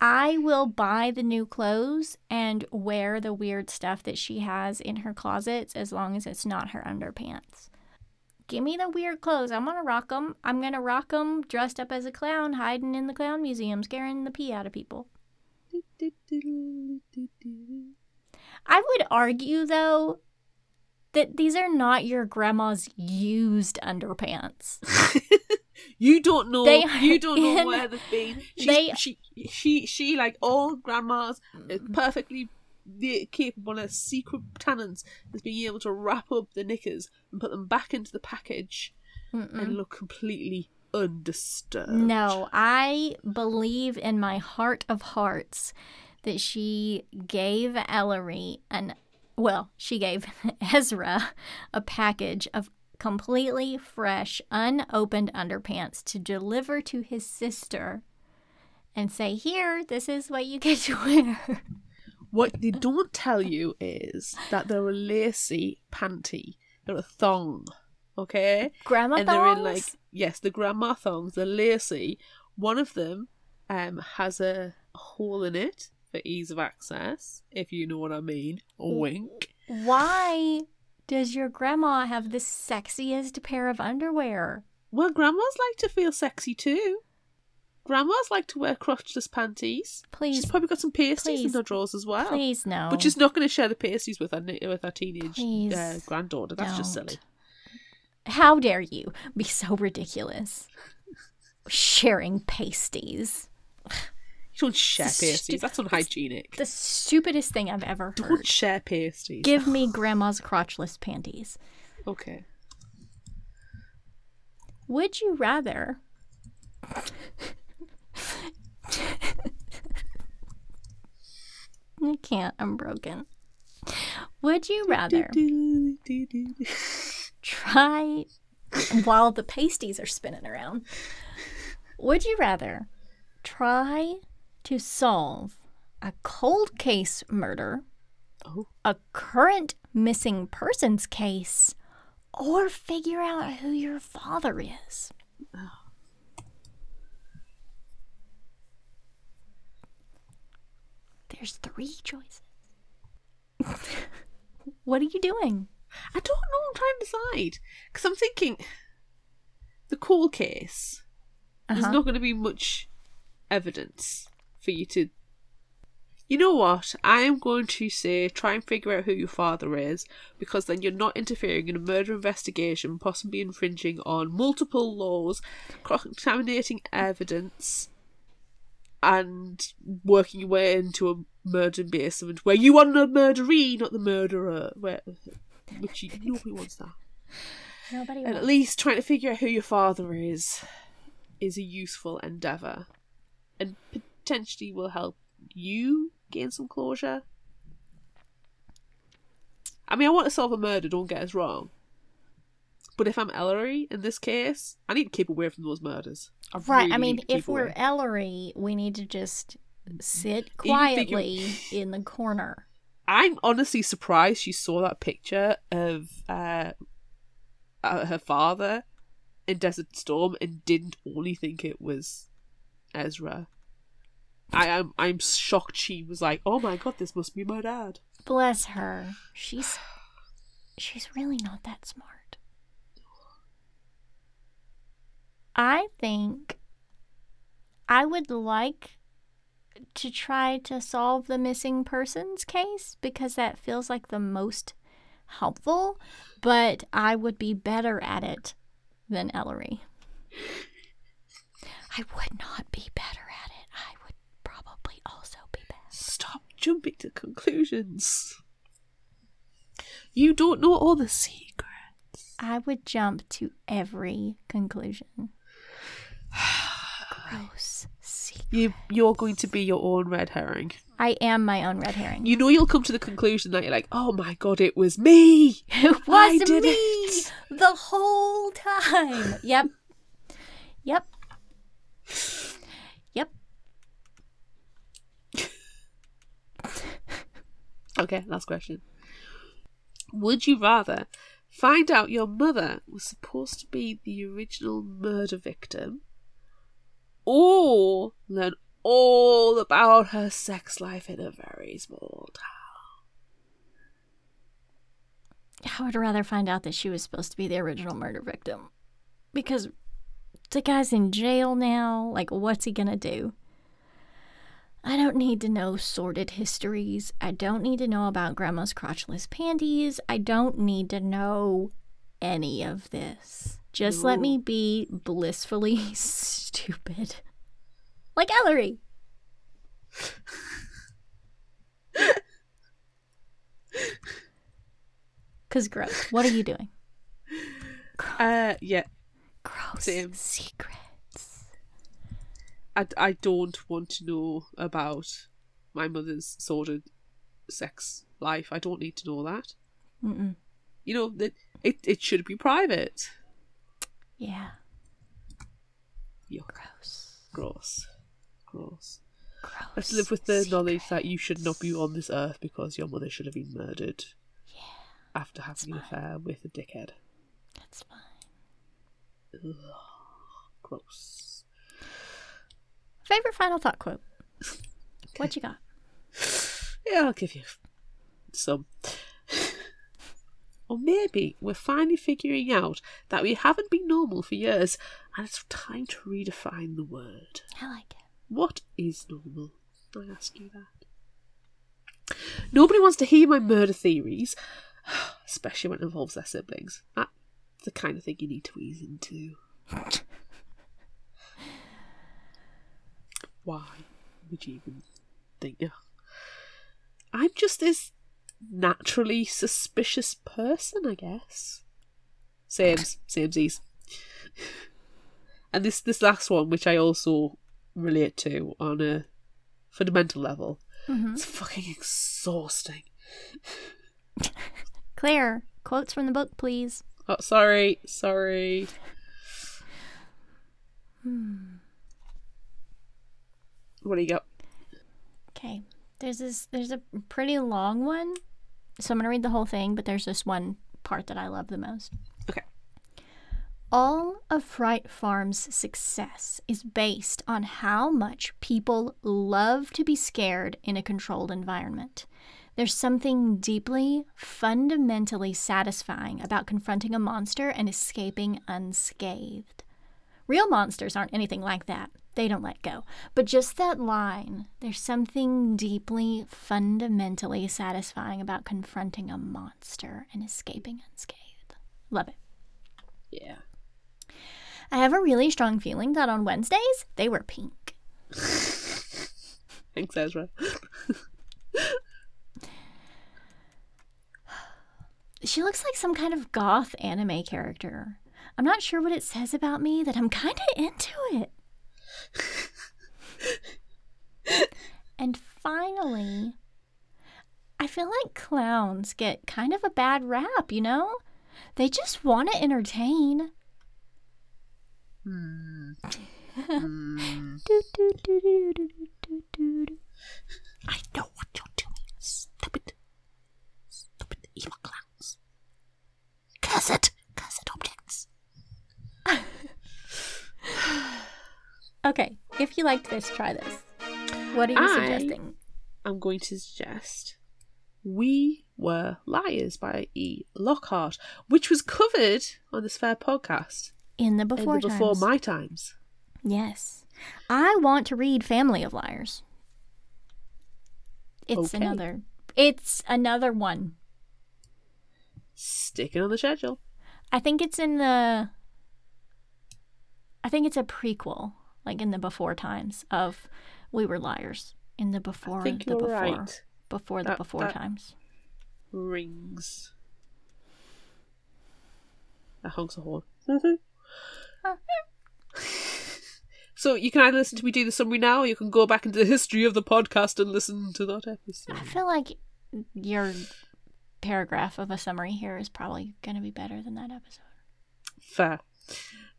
I will buy the new clothes and wear the weird stuff that she has in her closets as long as it's not her underpants. Give me the weird clothes. I'm to rock them. I'm to rock them dressed up as a clown, hiding in the clown museum, scaring the pee out of people. I would argue, though, that these are not your grandma's used underpants. you don't know. They you don't know in- where they've been. She's, they- she, she, she, like all grandmas, is Mm. perfectly capable of secret talents is being able to wrap up the knickers and put them back into the package and look completely undisturbed. No, I believe in my heart of hearts that she gave Ellery an well, she gave Ezra a package of completely fresh, unopened underpants to deliver to his sister and say, Here, this is what you get to wear. What they don't tell you is that they're a lacy panty. They're a thong. Okay? Grandma and they're in thongs? like yes, the grandma thongs. They're lacy. One of them um has a hole in it for ease of access, if you know what I mean. A wink. Why does your grandma have the sexiest pair of underwear? Well, grandmas like to feel sexy too. Grandmas like to wear crotchless panties. Please, She's probably got some pasties please, in her drawers as well. please no. But she's not going to share the pasties with her with her teenage Please uh, granddaughter. That's just don't. silly. How dare you be so ridiculous? Sharing pasties. Don't share It's pasties. That's unhygienic. The stupidest thing I've ever heard. Don't share pasties. Give me grandma's crotchless panties. Okay. Would you rather? I can't. I'm broken. Would you rather try while the pasties are spinning around? Would you rather try to solve a cold case murder, Oh. a current missing persons case, or figure out who your father is? There's three choices. what are you doing? I don't know. I'm trying to decide because I'm thinking the cold case. There's Uh-huh. not going to be much evidence for you to. You know what? I am going to say try and figure out who your father is because then you're not interfering in a murder investigation, possibly infringing on multiple laws, contaminating evidence, and working your way into a murder basement where you are the murderee, not the murderer. Where, which you, nobody wants that. Nobody And at least trying to figure out who your father is is a useful endeavour. And potentially will help you gain some closure. I mean, I want to solve a murder, don't get us wrong. But if I'm Ellery in this case, I need to keep away from those murders. I Right. really I mean, if we're away. Ellery, we need to just sit quietly in the corner. I'm honestly surprised she saw that picture of uh, uh, her father in Desert Storm and didn't only think it was Ezra. I am I'm shocked she was like, "Oh my god, this must be my dad." Bless her. She's she's really not that smart. I think I would like to try to solve the missing persons case because that feels like the most helpful, but I would be better at it than Ellery. I would not be better at it. I would probably also be better. Stop jumping to conclusions. You don't know all the secrets. I would jump to every conclusion. Gross. secret. You you're going to be your own red herring. I am my own red herring. You know you'll come to the conclusion that you're like, "Oh my god, it was me." it I was did me it. the whole time. Yep. Yep. Okay, last question. Would you rather find out your mother was supposed to be the original murder victim or learn all about her sex life in a very small town? I would rather find out that she was supposed to be the original murder victim. Because the guy's in jail now. Like, what's he gonna do? I don't need to know sordid histories. I don't need to know about grandma's crotchless panties. I don't need to know any of this. Just let me be blissfully stupid. Like Ellery. Because gross. What are you doing? Uh, yeah, Gross Same. secrets. I, I don't want to know about my mother's sordid sex life. I don't need to know that. Mm-mm. You know that it it should be private. Yeah. Yuck. Gross. Gross. Gross. Gross. Let's live with the knowledge that you should not be on this earth because your mother should have been murdered Yeah, after having an affair with a dickhead. that's fine. Ugh. Gross. Favorite final thought quote. What you got? Yeah, I'll give you some. or maybe we're finally figuring out that we haven't been normal for years and it's time to redefine the word. I like it. What is normal? I ask you that. Nobody wants to hear my murder theories, especially when it involves their siblings. That's the kind of thing you need to ease into. Why would you even think? Ugh. I'm just this naturally suspicious person, I guess. Sames, samesies. And this this last one, which I also relate to on a fundamental level, Mm-hmm. it's fucking exhausting. Claire, quotes from the book, please. Oh, sorry, sorry. What do you got? Okay. There's this there's a pretty long one. So I'm gonna read the whole thing, but there's this one part that I love the most. Okay. All of Fright Farm's success is based on how much people love to be scared in a controlled environment. There's something deeply, fundamentally satisfying about confronting a monster and escaping unscathed. Real monsters aren't anything like that. They don't let go. But just that line, there's something deeply, fundamentally satisfying about confronting a monster and escaping unscathed. Love it. Yeah. I have a really strong feeling that on Wednesdays, they were pink. Thanks, Ezra. She looks like some kind of goth anime character. I'm not sure what it says about me that I'm kind of into it. finally, I feel like clowns get kind of a bad rap, you know? They just want to entertain. Hmm. Hmm. I know what you're doing, stupid, stupid evil clowns. Curse it, curse it, objects. okay, if you liked this, try this. What are you I... suggesting? I'm going to suggest We Were Liars by E. Lockhart, which was covered on this fair podcast In the in before the Before times. My Times. Yes. I want to read Family of Liars. It's Okay. another it's another one. Sticking on the schedule. I think it's in the I think it's a prequel, like in the before times of We Were Liars. In the before the before right. before the That- before that- times. Rings. That honks a horn. so you can either listen to me do the summary now, or you can go back into the history of the podcast and listen to that episode. I feel like your paragraph of a summary here is probably going to be better than that episode. Fair.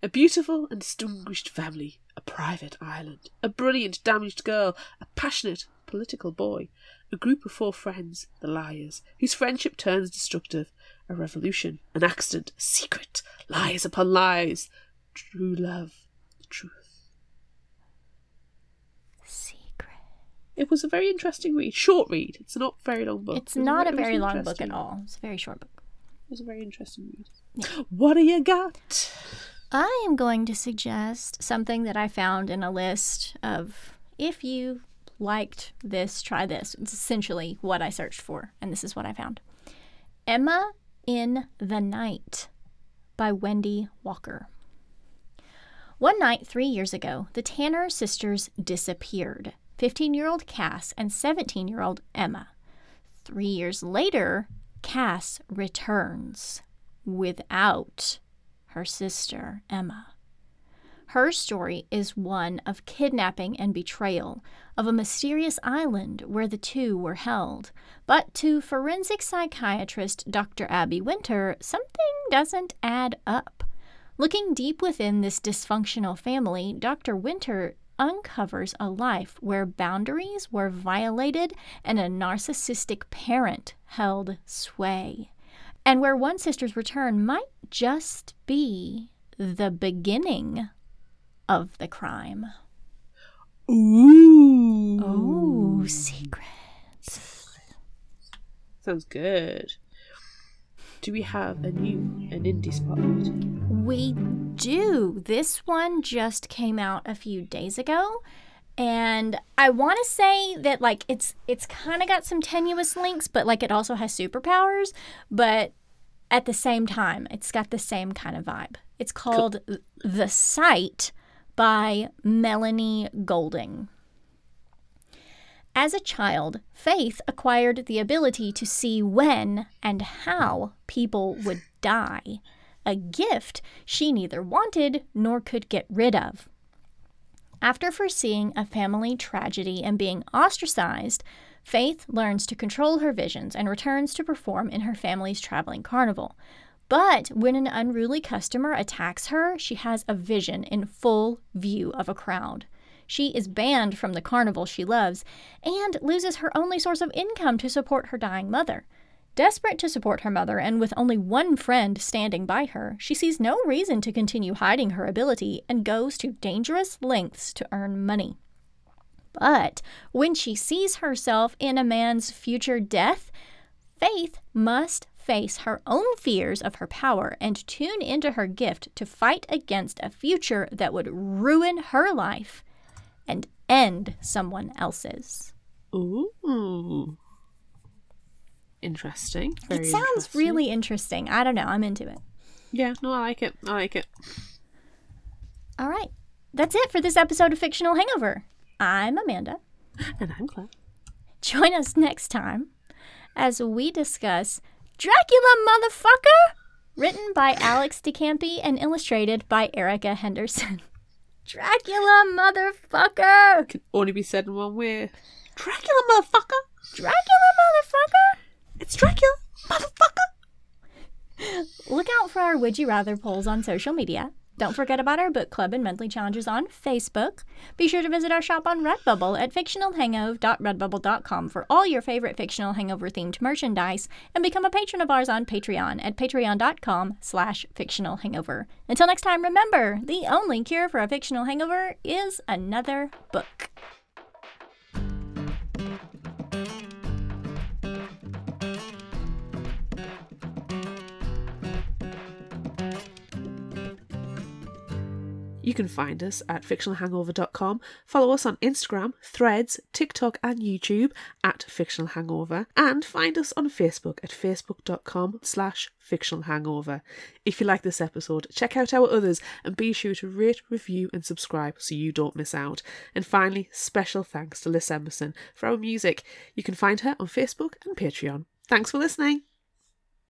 A beautiful and distinguished family, a private island, a brilliant, damaged girl, a passionate, political boy, a group of four friends, the liars, whose friendship turns destructive, a revolution, an accident, a secret, lies upon lies, true love, the truth. Secret. It was a very interesting read, short read. It's not a very long book. It's It not a was very long book at all. It's a very short book. It was a very interesting read. What do you got? I am going to suggest something that I found in a list of if you liked this, try this. It's essentially what I searched for, and this is what I found Emma in the Night by Wendy Walker. One night, three years ago, the Tanner sisters disappeared 15 year old Cass and 17 year old Emma. Three years later, Cass returns without her sister, Emma. Her story is one of kidnapping and betrayal of a mysterious island where the two were held. But to forensic psychiatrist Dr. Abby Winter, something doesn't add up. Looking deep within this dysfunctional family, Dr. Winter uncovers a life where boundaries were violated and a narcissistic parent held sway, and where one sister's return might just be the beginning of the crime. Ooh. Oh, secrets. Sounds good. Do we have a new an indie spotlight? We do. This one just came out a few days ago. And I want to say that like it's it's kind of got some tenuous links, but like it also has superpowers, but at the same time, it's got the same kind of vibe. It's called The Sight by Melanie Golding. As a child, Faith acquired the ability to see when and how people would die, a gift she neither wanted nor could get rid of. After foreseeing a family tragedy and being ostracized, Faith learns to control her visions and returns to perform in her family's traveling carnival. But when an unruly customer attacks her, she has a vision in full view of a crowd. She is banned from the carnival she loves and loses her only source of income to support her dying mother. Desperate to support her mother and with only one friend standing by her, she sees no reason to continue hiding her ability and goes to dangerous lengths to earn money. But when she sees herself in a man's future death, Faith must face her own fears of her power and tune into her gift to fight against a future that would ruin her life and end someone else's. Ooh. Interesting. Very it sounds interesting. really interesting. I don't know. I'm into it. Yeah, no, I like it. I like it. All right. That's it for this episode of Fictional Hangover. I'm Amanda. And I'm Claire. Join us next time as we discuss Dracula Motherfucker, written by Alex DeCampi and illustrated by Erica Henderson. Dracula Motherfucker! Can only be said in one way. Dracula, motherfucker! Dracula Motherfucker! It's Dracula, motherfucker! Look out for our Would You Rather polls on social media. Don't forget about our book club and monthly challenges on Facebook. Be sure to visit our shop on Redbubble at fictionalhangover.redbubble.com for all your favorite fictional hangover themed merchandise and become a patron of ours on Patreon at patreon.com slash fictional hangover. Until next time, remember, the only cure for a fictional hangover is another book. You can find us at fictionalhangover.com. Follow us on Instagram, Threads, TikTok, and YouTube at Fictional Hangover. And find us on Facebook at facebook.com slash fictional hangover. If you like this episode, check out our others and be sure to rate, review, and subscribe so you don't miss out. And finally, special thanks to Liz Emerson for our music. You can find her on Facebook and Patreon. Thanks for listening.